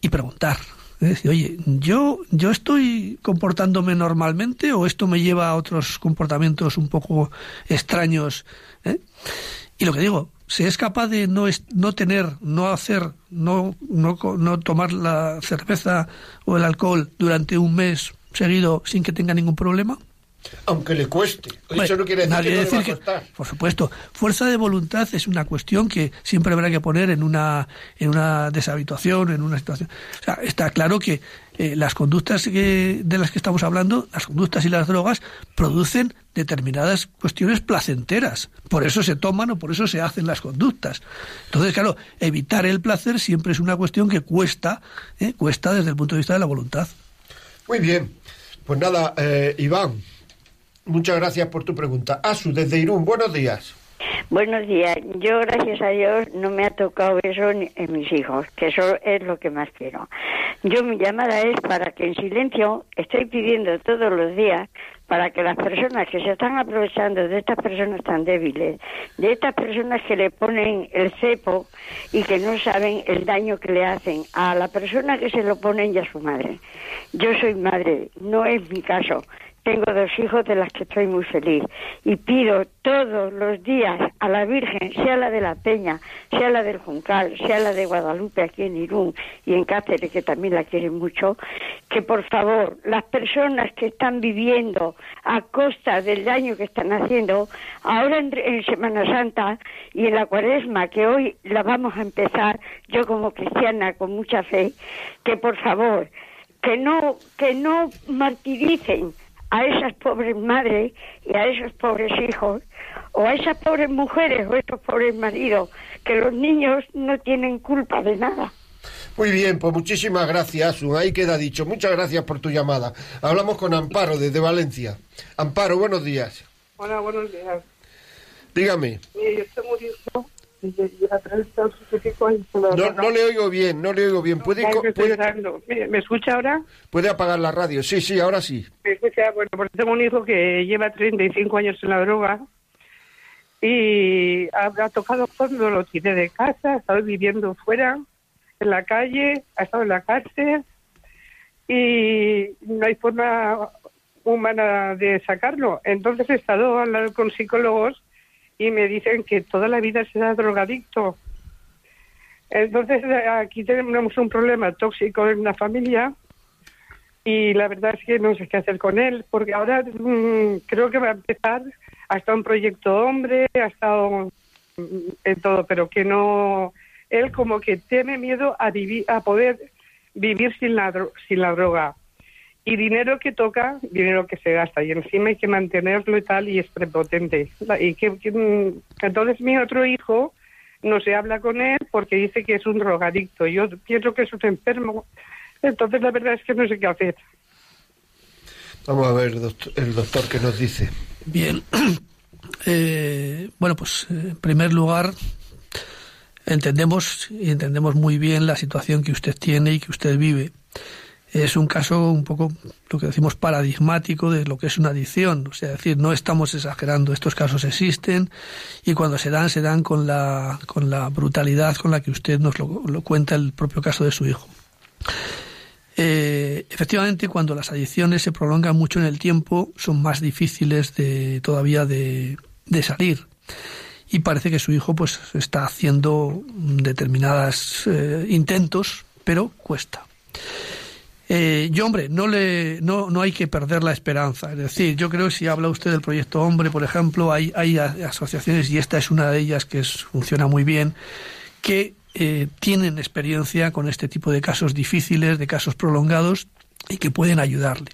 y preguntar. decir, oye, ¿yo, ¿yo estoy comportándome normalmente o esto me lleva a otros comportamientos un poco extraños? ¿Eh? Y lo que digo, se es capaz de no, no tener, no hacer, no, no, no tomar la cerveza o el alcohol durante un mes seguido sin que tenga ningún problema? Aunque le cueste. Eso no quiere decir que, Por supuesto. Fuerza de voluntad es una cuestión que siempre habrá que poner en una, en una deshabituación, en una situación. O sea, está claro que eh, las conductas de las que estamos hablando, las conductas y las drogas, producen determinadas cuestiones placenteras. Por eso se toman o por eso se hacen las conductas. Entonces, claro, evitar el placer siempre es una cuestión que cuesta, eh, cuesta desde el punto de vista de la voluntad. Muy bien. Pues nada, eh, Iván, muchas gracias por tu pregunta. Asu, desde Irún, buenos días. Buenos días. Yo, gracias a Dios, no me ha tocado eso en mis hijos, que eso es lo que más quiero. Yo, mi llamada es para que en silencio estoy pidiendo todos los días para que las personas que se están aprovechando de estas personas tan débiles, de estas personas que le ponen el cepo y que no saben el daño que le hacen a la persona que se lo ponen y a su madre. Yo soy madre, no es mi caso, tengo dos hijos de las que estoy muy feliz. Y pido todos los días a la Virgen, sea la de la Peña, sea la del Juncal, sea la de Guadalupe aquí en Irún y en Cáceres, que también la quieren mucho, que por favor las personas que están viviendo a costa del daño que están haciendo, ahora en, en Semana Santa y en la Cuaresma, que hoy la vamos a empezar, yo como cristiana con mucha fe, que por favor que no que no martiricen a esas pobres madres y a esos pobres hijos, o a esas pobres mujeres o a esos pobres maridos, que los niños no tienen culpa de nada. Muy bien, pues muchísimas gracias, Ahí queda dicho. Muchas gracias por tu llamada. Hablamos con Amparo desde Valencia. Amparo, buenos días. Hola, buenos días. Dígame. yo tengo no, no le oigo bien, no le oigo bien. ¿Puede, ¿Me, escucha ahora? ¿Puede apagar la radio? Sí, sí, ahora sí. Bueno, porque tengo un hijo que lleva 35 años en la droga y ha, tocado fondo, lo tiré de casa, ha estado viviendo fuera, en la calle, ha estado en la cárcel y no hay forma humana de sacarlo. Entonces he estado hablando con psicólogos y me dicen que toda la vida será drogadicto. Entonces aquí tenemos un problema tóxico en la familia y la verdad es que no sé qué hacer con él, porque ahora mm, creo que va a empezar, ha estado un proyecto hombre, ha estado en todo, pero que no, él como que tiene miedo a, vivir, a poder vivir sin la, sin la droga y dinero que toca, dinero que se gasta y encima hay que mantenerlo y tal y es prepotente. Y que, mm, entonces mi otro hijo no se habla con él porque dice que es un drogadicto. Yo pienso que es un enfermo. Entonces la verdad es que no sé qué hacer. Vamos a ver el doctor que nos dice. Bien. Eh, bueno, pues en primer lugar entendemos y entendemos muy bien la situación que usted tiene y que usted vive es un caso un poco lo que decimos paradigmático de lo que es una adicción. O sea, decir, no estamos exagerando, estos casos existen y cuando se dan, se dan con la, con la brutalidad con la que usted nos lo, cuenta el propio caso de su hijo. Eh, efectivamente, cuando las adicciones se prolongan mucho en el tiempo, son más difíciles de, todavía de, salir. Y parece que su hijo pues está haciendo determinados eh, intentos, pero cuesta. Eh, yo, hombre, no, le, no, no hay que perder la esperanza. Es decir, yo creo que si habla usted del proyecto Hombre, por ejemplo, hay, hay asociaciones, y esta es una de ellas que funciona muy bien, que eh, tienen experiencia con este tipo de casos difíciles, de casos prolongados, y que pueden ayudarle.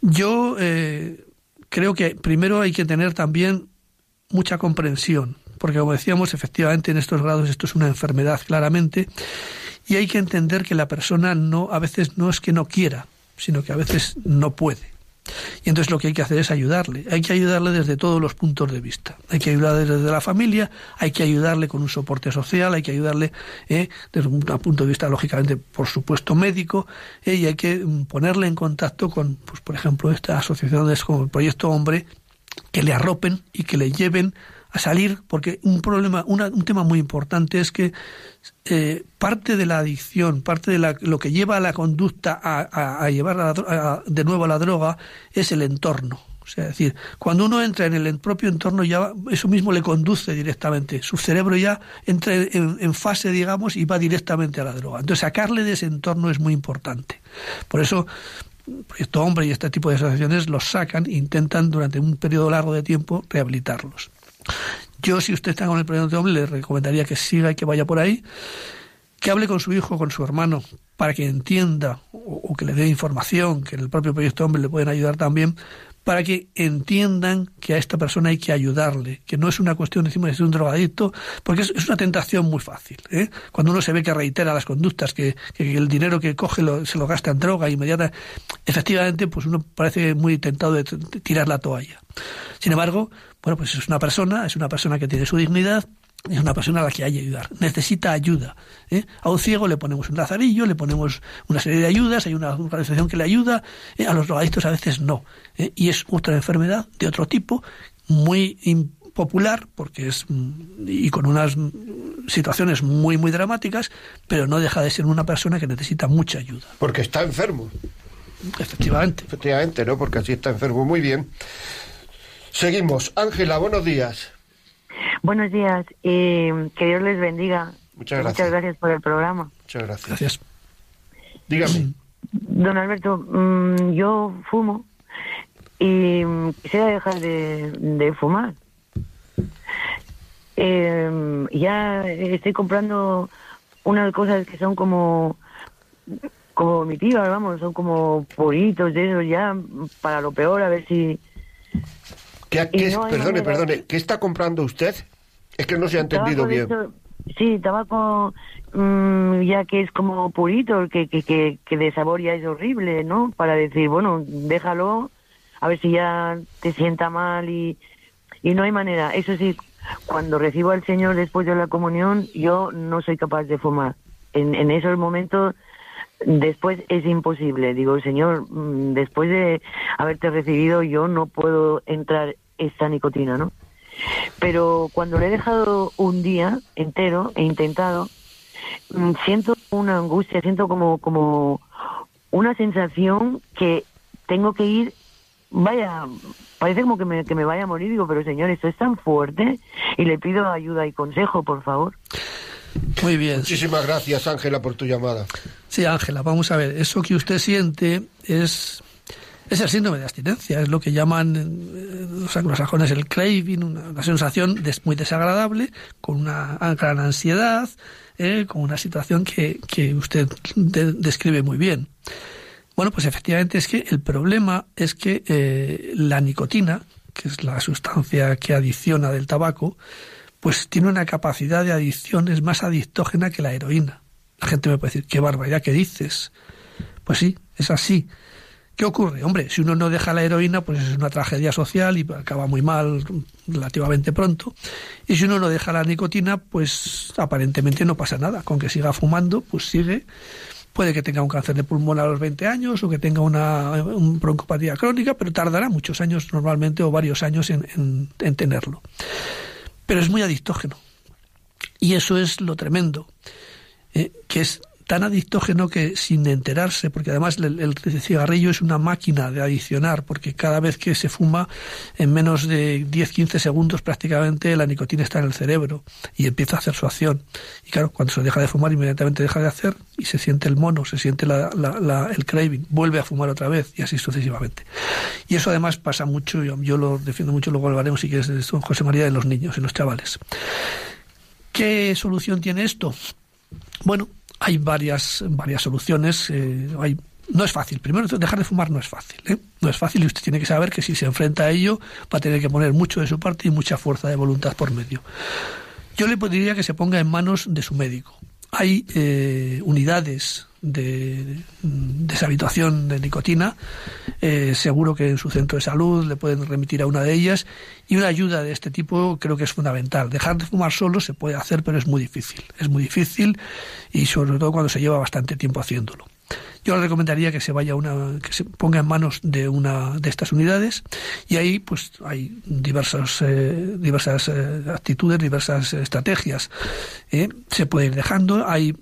Yo eh, creo que primero hay que tener también mucha comprensión, porque como decíamos, efectivamente en estos grados esto es una enfermedad claramente y hay que entender que la persona no, a veces no es que no quiera, sino que a veces no puede. Y entonces lo que hay que hacer es ayudarle. Hay que ayudarle desde todos los puntos de vista. Hay que ayudarle desde la familia, hay que ayudarle con un soporte social, hay que ayudarle eh, desde un punto de vista, lógicamente, por supuesto, médico, eh, y hay que ponerle en contacto con, pues, por ejemplo, estas asociaciones como el Proyecto Hombre, que le arropen y que le lleven a salir, porque un problema, un tema muy importante es que eh, parte de la adicción, parte de la, lo que lleva a la conducta a, llevar de nuevo a la droga es el entorno. O sea, es decir, cuando uno entra en el propio entorno ya eso mismo le conduce directamente. Su cerebro ya entra en, fase, digamos, y va directamente a la droga. Entonces, sacarle de ese entorno es muy importante. Por eso, Proyecto Hombre y este tipo de asociaciones los sacan e intentan durante un periodo largo de tiempo rehabilitarlos. Yo, si usted está con el proyecto hombre, le recomendaría que siga y que vaya por ahí, que hable con su hijo, con su hermano, para que entienda o, que le dé información, que en el propio proyecto hombre le pueden ayudar también, para que entiendan que a esta persona hay que ayudarle, que no es una cuestión, decimos, de ser un drogadicto, porque es, una tentación muy fácil. ¿eh? Cuando uno se ve que reitera las conductas, que, el dinero que coge se lo gasta en droga inmediata, efectivamente, pues uno parece muy tentado de tirar la toalla. Sin embargo, bueno, pues es una persona, es una persona que tiene su dignidad, es una persona a la que hay que ayudar, necesita ayuda. ¿eh? A un ciego le ponemos un lazarillo, le ponemos una serie de ayudas, hay una organización que le ayuda, ¿eh? a los drogadictos a veces no. ¿eh? Y es otra enfermedad de otro tipo, muy impopular, porque es y con unas situaciones muy, muy dramáticas, pero no deja de ser una persona que necesita mucha ayuda. Porque está enfermo. Efectivamente. Efectivamente, ¿no? Porque así está enfermo. Muy bien. Seguimos. Ángela, buenos días. Buenos días y que Dios les bendiga. Muchas gracias. Muchas gracias por el programa. Muchas gracias. Dígame. Don Alberto, mm, yo fumo y quisiera dejar de, fumar. Eh, ya estoy comprando unas cosas que son como como vomitivas, vamos, son como puritos de esos ya para lo peor, a ver si ¿Qué, perdone, perdone, ¿qué está comprando usted? Es que no se ha entendido bien. sí, tabaco mm, ya que es como purito, que, que, que, de sabor ya es horrible, ¿no? Para decir, bueno, déjalo, a ver si ya te sienta mal y, y no hay manera. Eso sí, cuando recibo al Señor después de la comunión, yo no soy capaz de fumar. En, en esos momentos después es imposible. Digo, Señor, mm, después de haberte recibido, yo no puedo entrar esta nicotina, ¿no? Pero cuando le he dejado un día entero, he intentado, mm, siento una angustia, siento como, como una sensación que tengo que ir, vaya, parece como que me, que me vaya a morir, digo, pero señor, esto es tan fuerte y le pido ayuda y consejo, por favor. Muy bien. Muchísimas gracias, Ángela, por tu llamada. Sí, Ángela, vamos a ver, eso que usted siente es es el síndrome de abstinencia, es lo que llaman eh, los anglosajones el craving, una, sensación muy desagradable, con una gran ansiedad, eh, con una situación que, usted describe muy bien. Bueno, pues efectivamente es que el problema es que eh, la nicotina, que es la sustancia que adiciona del tabaco, pues tiene una capacidad de adicción, es más adictógena que la heroína. La gente me puede decir, qué barbaridad que dices. Pues sí, es así. ¿Qué ocurre? Hombre, si uno no deja la heroína, pues es una tragedia social y acaba muy mal relativamente pronto. Y si uno no deja la nicotina, pues aparentemente no pasa nada. Con que siga fumando, pues sigue. Puede que tenga un cáncer de pulmón a los 20 años o que tenga una broncopatía crónica, pero tardará muchos años normalmente o varios años en, en tenerlo. Pero es muy adictógeno. Y eso es lo tremendo, eh, que es tan adictógeno que sin enterarse, porque además el, cigarrillo es una máquina de adicionar, porque cada vez que se fuma, en menos de 10-15 segundos prácticamente la nicotina está en el cerebro y empieza a hacer su acción. Y claro, cuando se deja de fumar, inmediatamente deja de hacer y se siente el mono, se siente el craving, vuelve a fumar otra vez y así sucesivamente. Y eso además pasa mucho, yo, yo lo defiendo mucho, luego hablaremos si quieres, José María, de los niños y los chavales. ¿Qué solución tiene esto? Bueno, hay varias, varias soluciones. Eh, hay, no es fácil. Primero, dejar de fumar no es fácil. ¿eh? No es fácil y usted tiene que saber que si se enfrenta a ello va a tener que poner mucho de su parte y mucha fuerza de voluntad por medio. Yo le pediría que se ponga en manos de su médico. Hay eh, unidades de deshabituación de nicotina. Eh, seguro que en su centro de salud le pueden remitir a una de ellas. Y una ayuda de este tipo creo que es fundamental. Dejar de fumar solo se puede hacer, pero es muy difícil. Es muy difícil y sobre todo cuando se lleva bastante tiempo haciéndolo. Yo le recomendaría que se vaya una, que se ponga en manos de una de estas unidades y ahí pues hay diversas eh, diversas eh, actitudes, diversas estrategias. se puede ir dejando, hay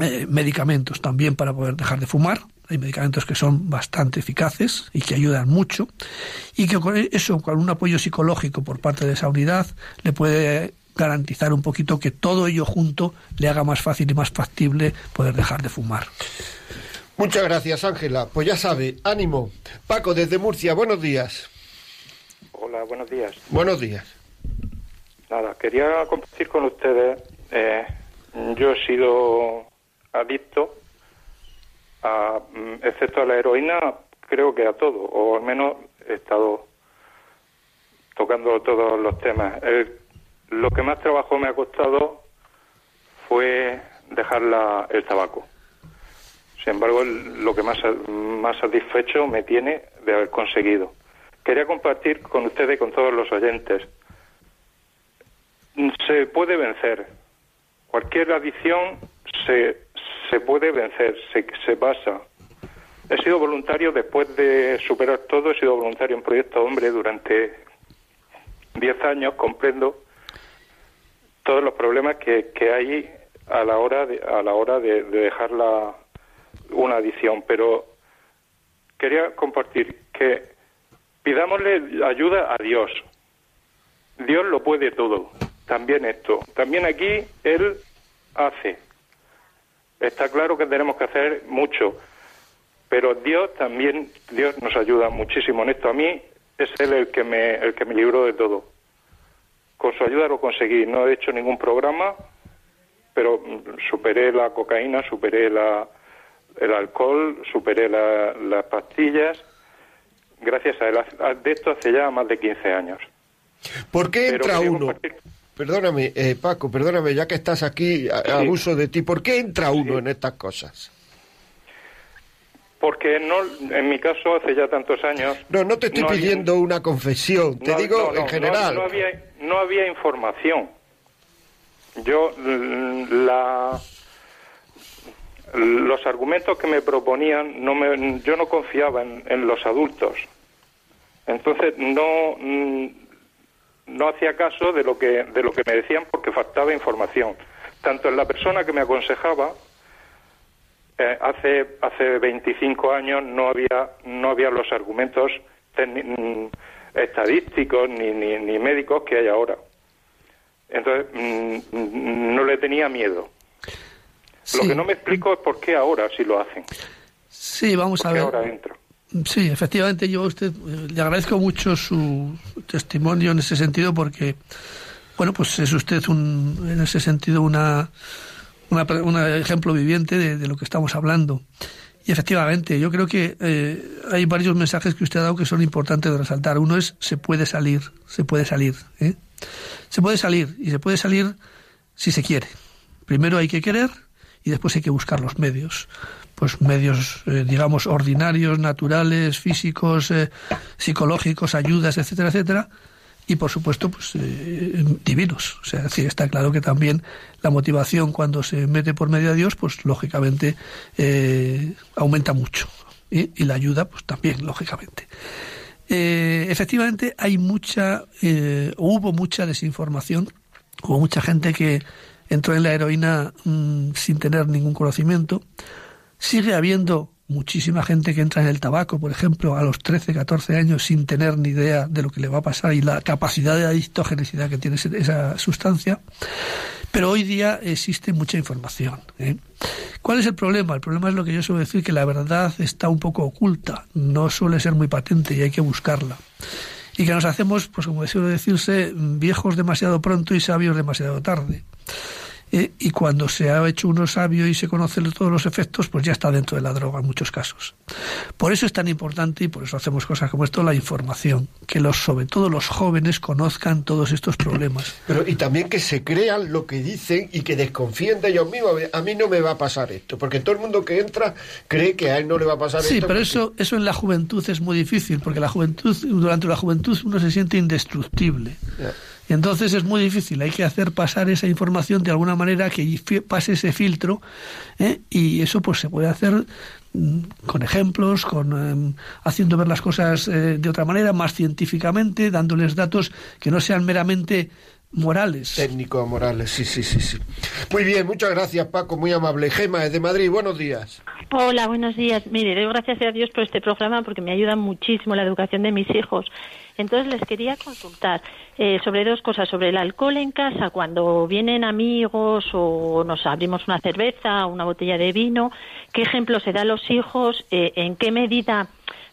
eh, medicamentos también para poder dejar de fumar. Hay medicamentos que son bastante eficaces y que ayudan mucho. Y que con eso, con un apoyo psicológico por parte de esa unidad, le puede garantizar un poquito que todo ello junto le haga más fácil y más factible poder dejar de fumar. Muchas gracias, Ángela. Pues ya sabe, ánimo. Paco, desde Murcia, buenos días. Hola, buenos días. Buenos días. Nada, quería compartir con ustedes. Eh, yo he sido adicto, a, mm, excepto a la heroína, creo que a todo, o al menos he estado tocando todos los temas. lo que más trabajo me ha costado fue dejar el tabaco. Sin embargo, lo que más, más satisfecho me tiene de haber conseguido. Quería compartir con ustedes y con todos los oyentes. Se puede vencer. Cualquier adicción se, se puede vencer, se, se pasa. He sido voluntario después de superar todo, he sido voluntario en Proyecto Hombre durante 10 años, comprendo todos los problemas que, que hay a la hora de, a la hora de, dejar la, una adicción, pero quería compartir que pidámosle ayuda a Dios. Dios lo puede todo, también esto. También aquí Él hace. Está claro que tenemos que hacer mucho, pero Dios también, Dios nos ayuda muchísimo en esto. A mí es Él el que me, el que me libró de todo. Con su ayuda lo conseguí. No he hecho ningún programa, pero superé la cocaína, superé la, el alcohol, superé las pastillas, gracias a él. De esto hace ya más de 15 años. ¿Por qué entra uno? Perdóname, eh, Paco, perdóname, ya que estás aquí, abuso de ti, ¿por qué entra uno en estas cosas? Porque no, en mi caso, hace ya tantos años... No, no te estoy pidiendo una confesión, te digo en general. No, había, no había información. Yo la los argumentos que me proponían no me, yo no confiaba en, los adultos entonces no no hacía caso de lo que de lo que me decían porque faltaba información tanto en la persona que me aconsejaba eh, hace hace 25 años no había no había los argumentos estadísticos ni, ni médicos que hay ahora entonces, mm, no le tenía miedo. Lo que no me explico es por qué ahora sí lo hacen. Sí, vamos a ver. ahora entro? Sí, efectivamente, yo a usted eh, le agradezco mucho su testimonio en ese sentido porque, bueno, pues es usted un, en ese sentido una, un ejemplo viviente de, lo que estamos hablando. Y efectivamente, yo creo que eh, hay varios mensajes que usted ha dado que son importantes de resaltar. Uno es, se puede salir, se puede salir. ¿eh? Se puede salir y se puede salir si se quiere. Primero hay que querer y después hay que buscar los medios. Pues medios, eh, digamos, ordinarios, naturales, físicos, eh, psicológicos, ayudas, etcétera, etcétera. Y por supuesto, pues eh, divinos. O sea, decir, está claro que también la motivación cuando se mete por medio de Dios, pues lógicamente aumenta mucho. Y la ayuda, pues también, lógicamente. Eh, efectivamente hay mucha, eh, hubo mucha desinformación, hubo mucha gente que entró en la heroína mm, sin tener ningún conocimiento. Sigue habiendo muchísima gente que entra en el tabaco, por ejemplo, a los 13, 14 años sin tener ni idea de lo que le va a pasar y la capacidad de adictogenicidad que tiene esa sustancia. Pero hoy día existe mucha información. ¿eh? ¿Cuál es el problema? El problema es lo que yo suelo decir, que la verdad está un poco oculta, no suele ser muy patente y hay que buscarla. Y que nos hacemos, pues como suele decirse, viejos demasiado pronto y sabios demasiado tarde. Eh, y cuando se ha hecho uno sabio y se conocen todos los efectos, pues ya está dentro de la droga en muchos casos. Por eso es tan importante y por eso hacemos cosas como esto, la información, que los, sobre todo los jóvenes conozcan todos estos problemas. Pero y también que se crean lo que dicen y que desconfíen de ellos mismos. A mí no me va a pasar esto, porque todo el mundo que entra cree que a él no le va a pasar esto. Sí, pero eso, eso en la juventud es muy difícil, porque la juventud, durante la juventud uno se siente indestructible. Entonces es muy difícil, hay que hacer pasar esa información de alguna manera que pase ese filtro ¿eh? y eso pues se puede hacer mm, con ejemplos, con em, haciendo ver las cosas eh, de otra manera, más científicamente, dándoles datos que no sean meramente morales. Técnico morales, sí, sí, sí, sí. Muy bien, muchas gracias Paco, muy amable. Gema, de Madrid, buenos días. Hola, buenos días. Mire, doy gracias a Dios por este programa porque me ayuda muchísimo la educación de mis hijos. Entonces les quería consultar eh, sobre dos cosas, sobre el alcohol en casa, cuando vienen amigos o nos abrimos una cerveza, una botella de vino, qué ejemplo se da a los hijos, eh, en qué medida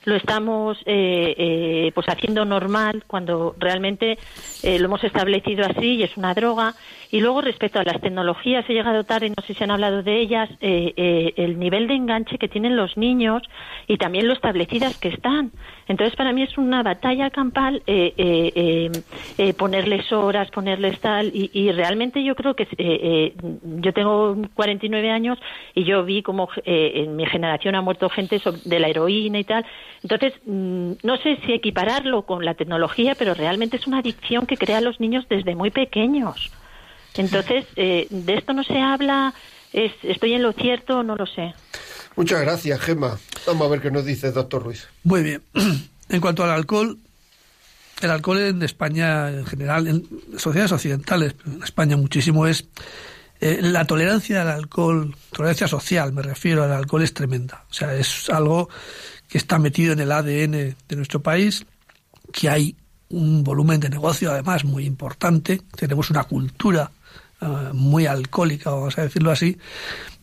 lo estamos eh, eh, pues haciendo normal cuando realmente eh, lo hemos establecido así y es una droga. Y luego respecto a las tecnologías, he llegado tarde, no sé si han hablado de ellas, el nivel de enganche que tienen los niños y también lo establecidas que están. Entonces para mí es una batalla campal ponerles horas, ponerles tal y, y, realmente yo creo que yo tengo 49 años y yo vi como en mi generación ha muerto gente de la heroína y tal entonces, mm, no sé si equipararlo con la tecnología, pero realmente es una adicción que crea a los niños desde muy pequeños. Entonces, eh, de esto no se habla, ¿estoy en lo cierto o no lo sé? Muchas gracias, Gemma. Vamos a ver qué nos dice el doctor Ruiz. Muy bien. En cuanto al alcohol, el alcohol en España en general, en sociedades occidentales, en España muchísimo, es eh, la tolerancia al alcohol, tolerancia social, me refiero al alcohol, es tremenda. O sea, es algo está metido en el ADN de nuestro país, que hay un volumen de negocio además muy importante, tenemos una cultura eh, muy alcohólica, vamos a decirlo así,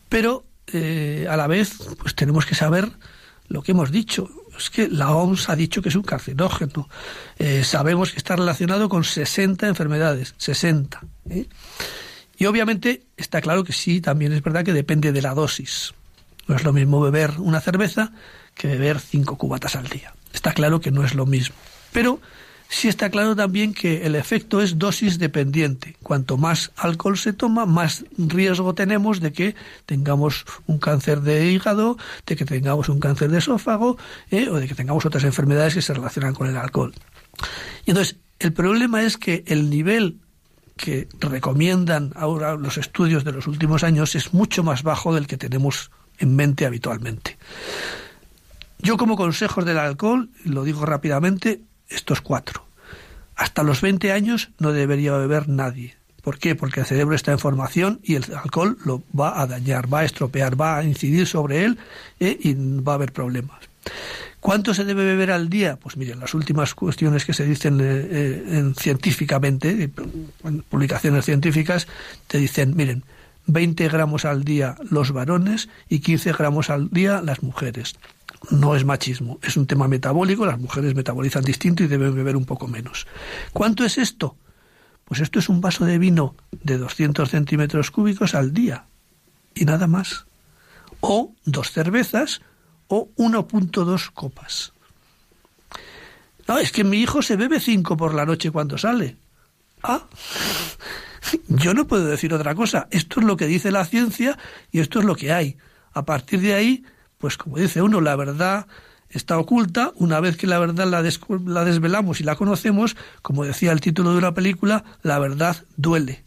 pero eh, a la vez pues tenemos que saber lo que hemos dicho. Es que la OMS ha dicho que es un carcinógeno. Eh, sabemos que está relacionado con 60 enfermedades, 60. Y obviamente está claro que sí, también es verdad que depende de la dosis. No es lo mismo beber una cerveza que beber cinco cubatas al día. Está claro que no es lo mismo. Pero sí está claro también que el efecto es dosis dependiente. Cuanto más alcohol se toma, más riesgo tenemos de que tengamos un cáncer de hígado, de que tengamos un cáncer de esófago eh, o de que tengamos otras enfermedades que se relacionan con el alcohol. Y entonces, el problema es que el nivel que recomiendan ahora los estudios de los últimos años es mucho más bajo del que tenemos en mente habitualmente. Yo como consejos del alcohol, lo digo rápidamente, estos cuatro. Hasta los 20 años no debería beber nadie. ¿Por qué? Porque el cerebro está en formación y el alcohol lo va a dañar, va a estropear, va a incidir sobre él eh, y va a haber problemas. ¿Cuánto se debe beber al día? Pues miren, las últimas cuestiones que se dicen eh, eh, en, científicamente, en publicaciones científicas, te dicen, miren, 20 gramos al día los varones y 15 gramos al día las mujeres no es machismo, es un tema metabólico, las mujeres metabolizan distinto y deben beber un poco menos. ¿Cuánto es esto? Pues esto es un vaso de vino de 200 centímetros cúbicos al día y nada más. O dos cervezas o 1.2 copas. No, es que mi hijo se bebe cinco por la noche cuando sale. Ah, yo no puedo decir otra cosa. Esto es lo que dice la ciencia y esto es lo que hay. A partir de ahí pues como dice uno, la verdad está oculta, una vez que la verdad la, la desvelamos y la conocemos, como decía el título de una película, la verdad duele.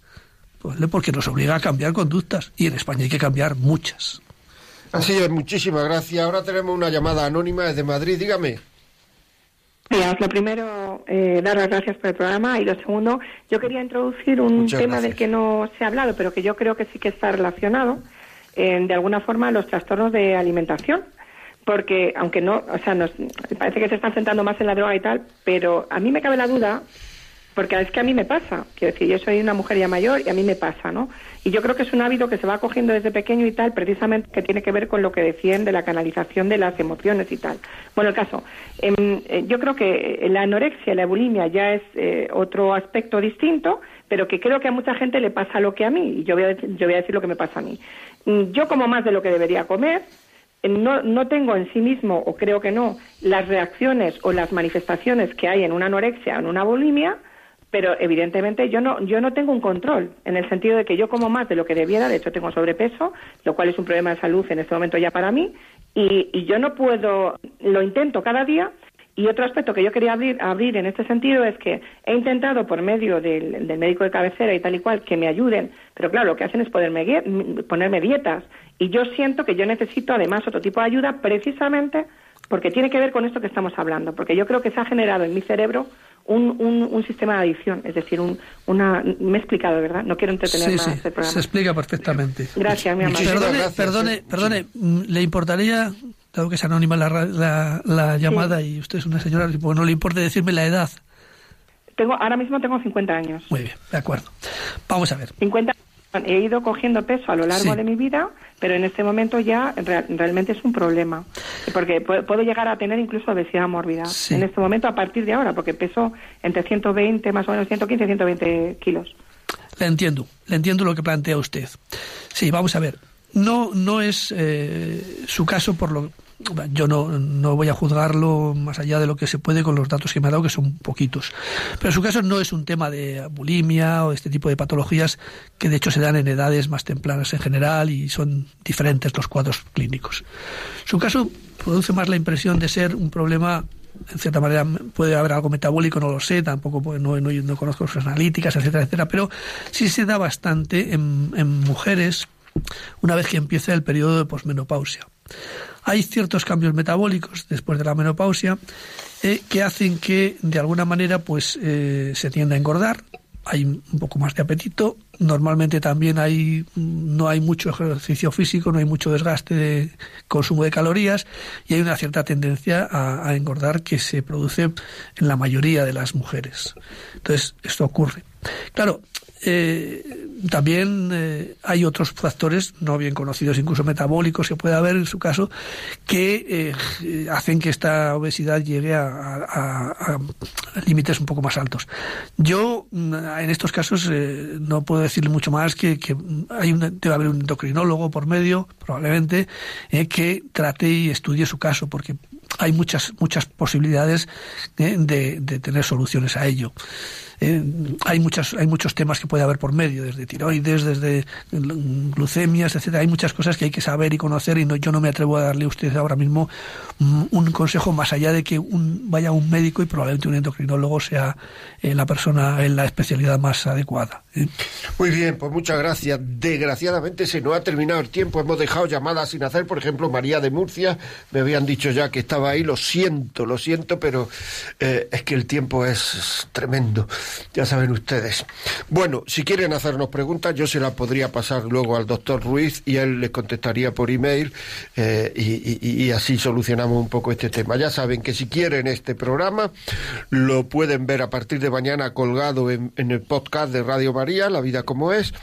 Porque nos obliga a cambiar conductas y en España hay que cambiar muchas. Así es, muchísimas gracias. Ahora tenemos una llamada anónima desde Madrid, dígame. Mira, lo primero, eh, dar las gracias por el programa y lo segundo, yo quería introducir un tema del que no se ha hablado, pero que yo creo que sí que está relacionado, de alguna forma los trastornos de alimentación. Porque aunque no, o sea, nos, parece que se están centrando más en la droga y tal, pero a mí me cabe la duda, porque es que a mí me pasa, quiero decir, yo soy una mujer ya mayor y a mí me pasa, ¿no? Y yo creo que es un hábito que se va cogiendo desde pequeño y tal, precisamente que tiene que ver con lo que decían de la canalización de las emociones y tal. Bueno, el caso, em, eh, yo creo que la anorexia, la bulimia ya es eh, otro aspecto distinto, pero que creo que a mucha gente le pasa lo que a mí, y yo voy a, yo voy a decir lo que me pasa a mí. Mm, yo como más de lo que debería comer, eh, no, no tengo en sí mismo, o creo que no, las reacciones o las manifestaciones que hay en una anorexia o en una bulimia, pero evidentemente yo no, yo no tengo un control, en el sentido de que yo como más de lo que debiera, de hecho tengo sobrepeso, lo cual es un problema de salud en este momento ya para mí, y, y yo no puedo, lo intento cada día, y otro aspecto que yo quería abrir, abrir en este sentido es que he intentado por medio del, médico de cabecera y tal y cual que me ayuden, pero claro, lo que hacen es ponerme, ponerme dietas y yo siento que yo necesito además otro tipo de ayuda precisamente porque tiene que ver con esto que estamos hablando, porque yo creo que se ha generado en mi cerebro un, un, sistema de adicción, es decir, un, una... Me he explicado, ¿verdad? No quiero entretener más el programa. Se explica perfectamente. Gracias, mi amor. Perdone, perdone, perdone, ¿le importaría dado que es anónima la, la, llamada y usted es una señora, pues no le importa decirme la edad. Tengo, ahora mismo tengo 50 años. Muy bien, de acuerdo. Vamos a ver. 50 He ido cogiendo peso a lo largo Sí. de mi vida, pero en este momento ya re- realmente es un problema. Porque pu- puedo llegar a tener incluso obesidad mórbida. Sí. En este momento, a partir de ahora, porque peso entre 120, más o menos 115 y 120 kilos. Le entiendo, le entiendo lo que plantea usted. Sí, vamos a ver. No, no es eh, su caso por lo. Yo no, no voy a juzgarlo más allá de lo que se puede con los datos que me ha dado, que son poquitos. Pero su caso no es un tema de bulimia o este tipo de patologías que de hecho se dan en edades más tempranas en general y son diferentes los cuadros clínicos. Su caso produce más la impresión de ser un problema en cierta manera puede haber algo metabólico, no lo sé, tampoco pues, no, no, no conozco sus analíticas, etcétera, etcétera, pero sí se da bastante en, en mujeres una vez que empieza el periodo de posmenopausia. Hay ciertos cambios metabólicos después de la menopausia eh, que hacen que de alguna manera pues eh, se tienda a engordar, hay un poco más de apetito, normalmente también hay no hay mucho ejercicio físico, no hay mucho desgaste de consumo de calorías y hay una cierta tendencia a, engordar que se produce en la mayoría de las mujeres. Entonces, esto ocurre. Claro, eh, también eh, hay otros factores no bien conocidos, incluso metabólicos, que puede haber en su caso, que eh, hacen que esta obesidad llegue a, límites un poco más altos. Yo, en estos casos, eh, no puedo decirle mucho más que, que hay un, debe haber un endocrinólogo por medio, probablemente, que trate y estudie su caso, porque hay muchas muchas posibilidades de, de, de tener soluciones a ello. Eh, hay muchas hay muchos temas que puede haber por medio desde tiroides desde glucemias etcétera. Hay muchas cosas que hay que saber y conocer y no, yo no me atrevo a darle a usted ahora mismo un consejo más allá de que un, vaya un médico y probablemente un endocrinólogo sea eh, la persona en la especialidad más adecuada ¿eh? muy bien pues muchas gracias. Desgraciadamente se nos ha terminado el tiempo. Hemos dejado llamadas sin hacer. Por ejemplo María de Murcia me habían dicho ya que estaba ahí. Lo siento lo siento pero eh, es que el tiempo es tremendo ya saben ustedes. Bueno, si quieren hacernos preguntas, yo se las podría pasar luego al doctor Ruiz y él les contestaría por email eh, y, así solucionamos un poco este tema. Ya saben que si quieren este programa, lo pueden ver a partir de mañana colgado en, en el podcast de Radio María, La Vida como es,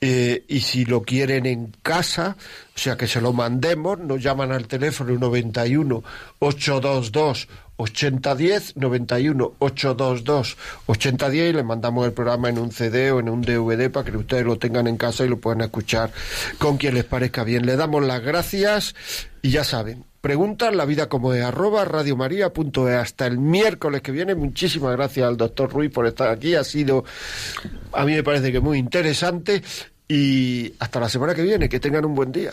eh, y si lo quieren en casa, o sea que se lo mandemos, nos llaman al teléfono 91 822 8010 91 822 8010 y le mandamos el programa en un CD o en un DVD para que ustedes lo tengan en casa y lo puedan escuchar con quien les parezca bien. Le damos las gracias y ya saben, preguntan la vida como es arroba radiomaria.es hasta el miércoles que viene. Muchísimas gracias al doctor Ruiz por estar aquí. Ha sido, a mí me parece que muy interesante y hasta la semana que viene. Que tengan un buen día.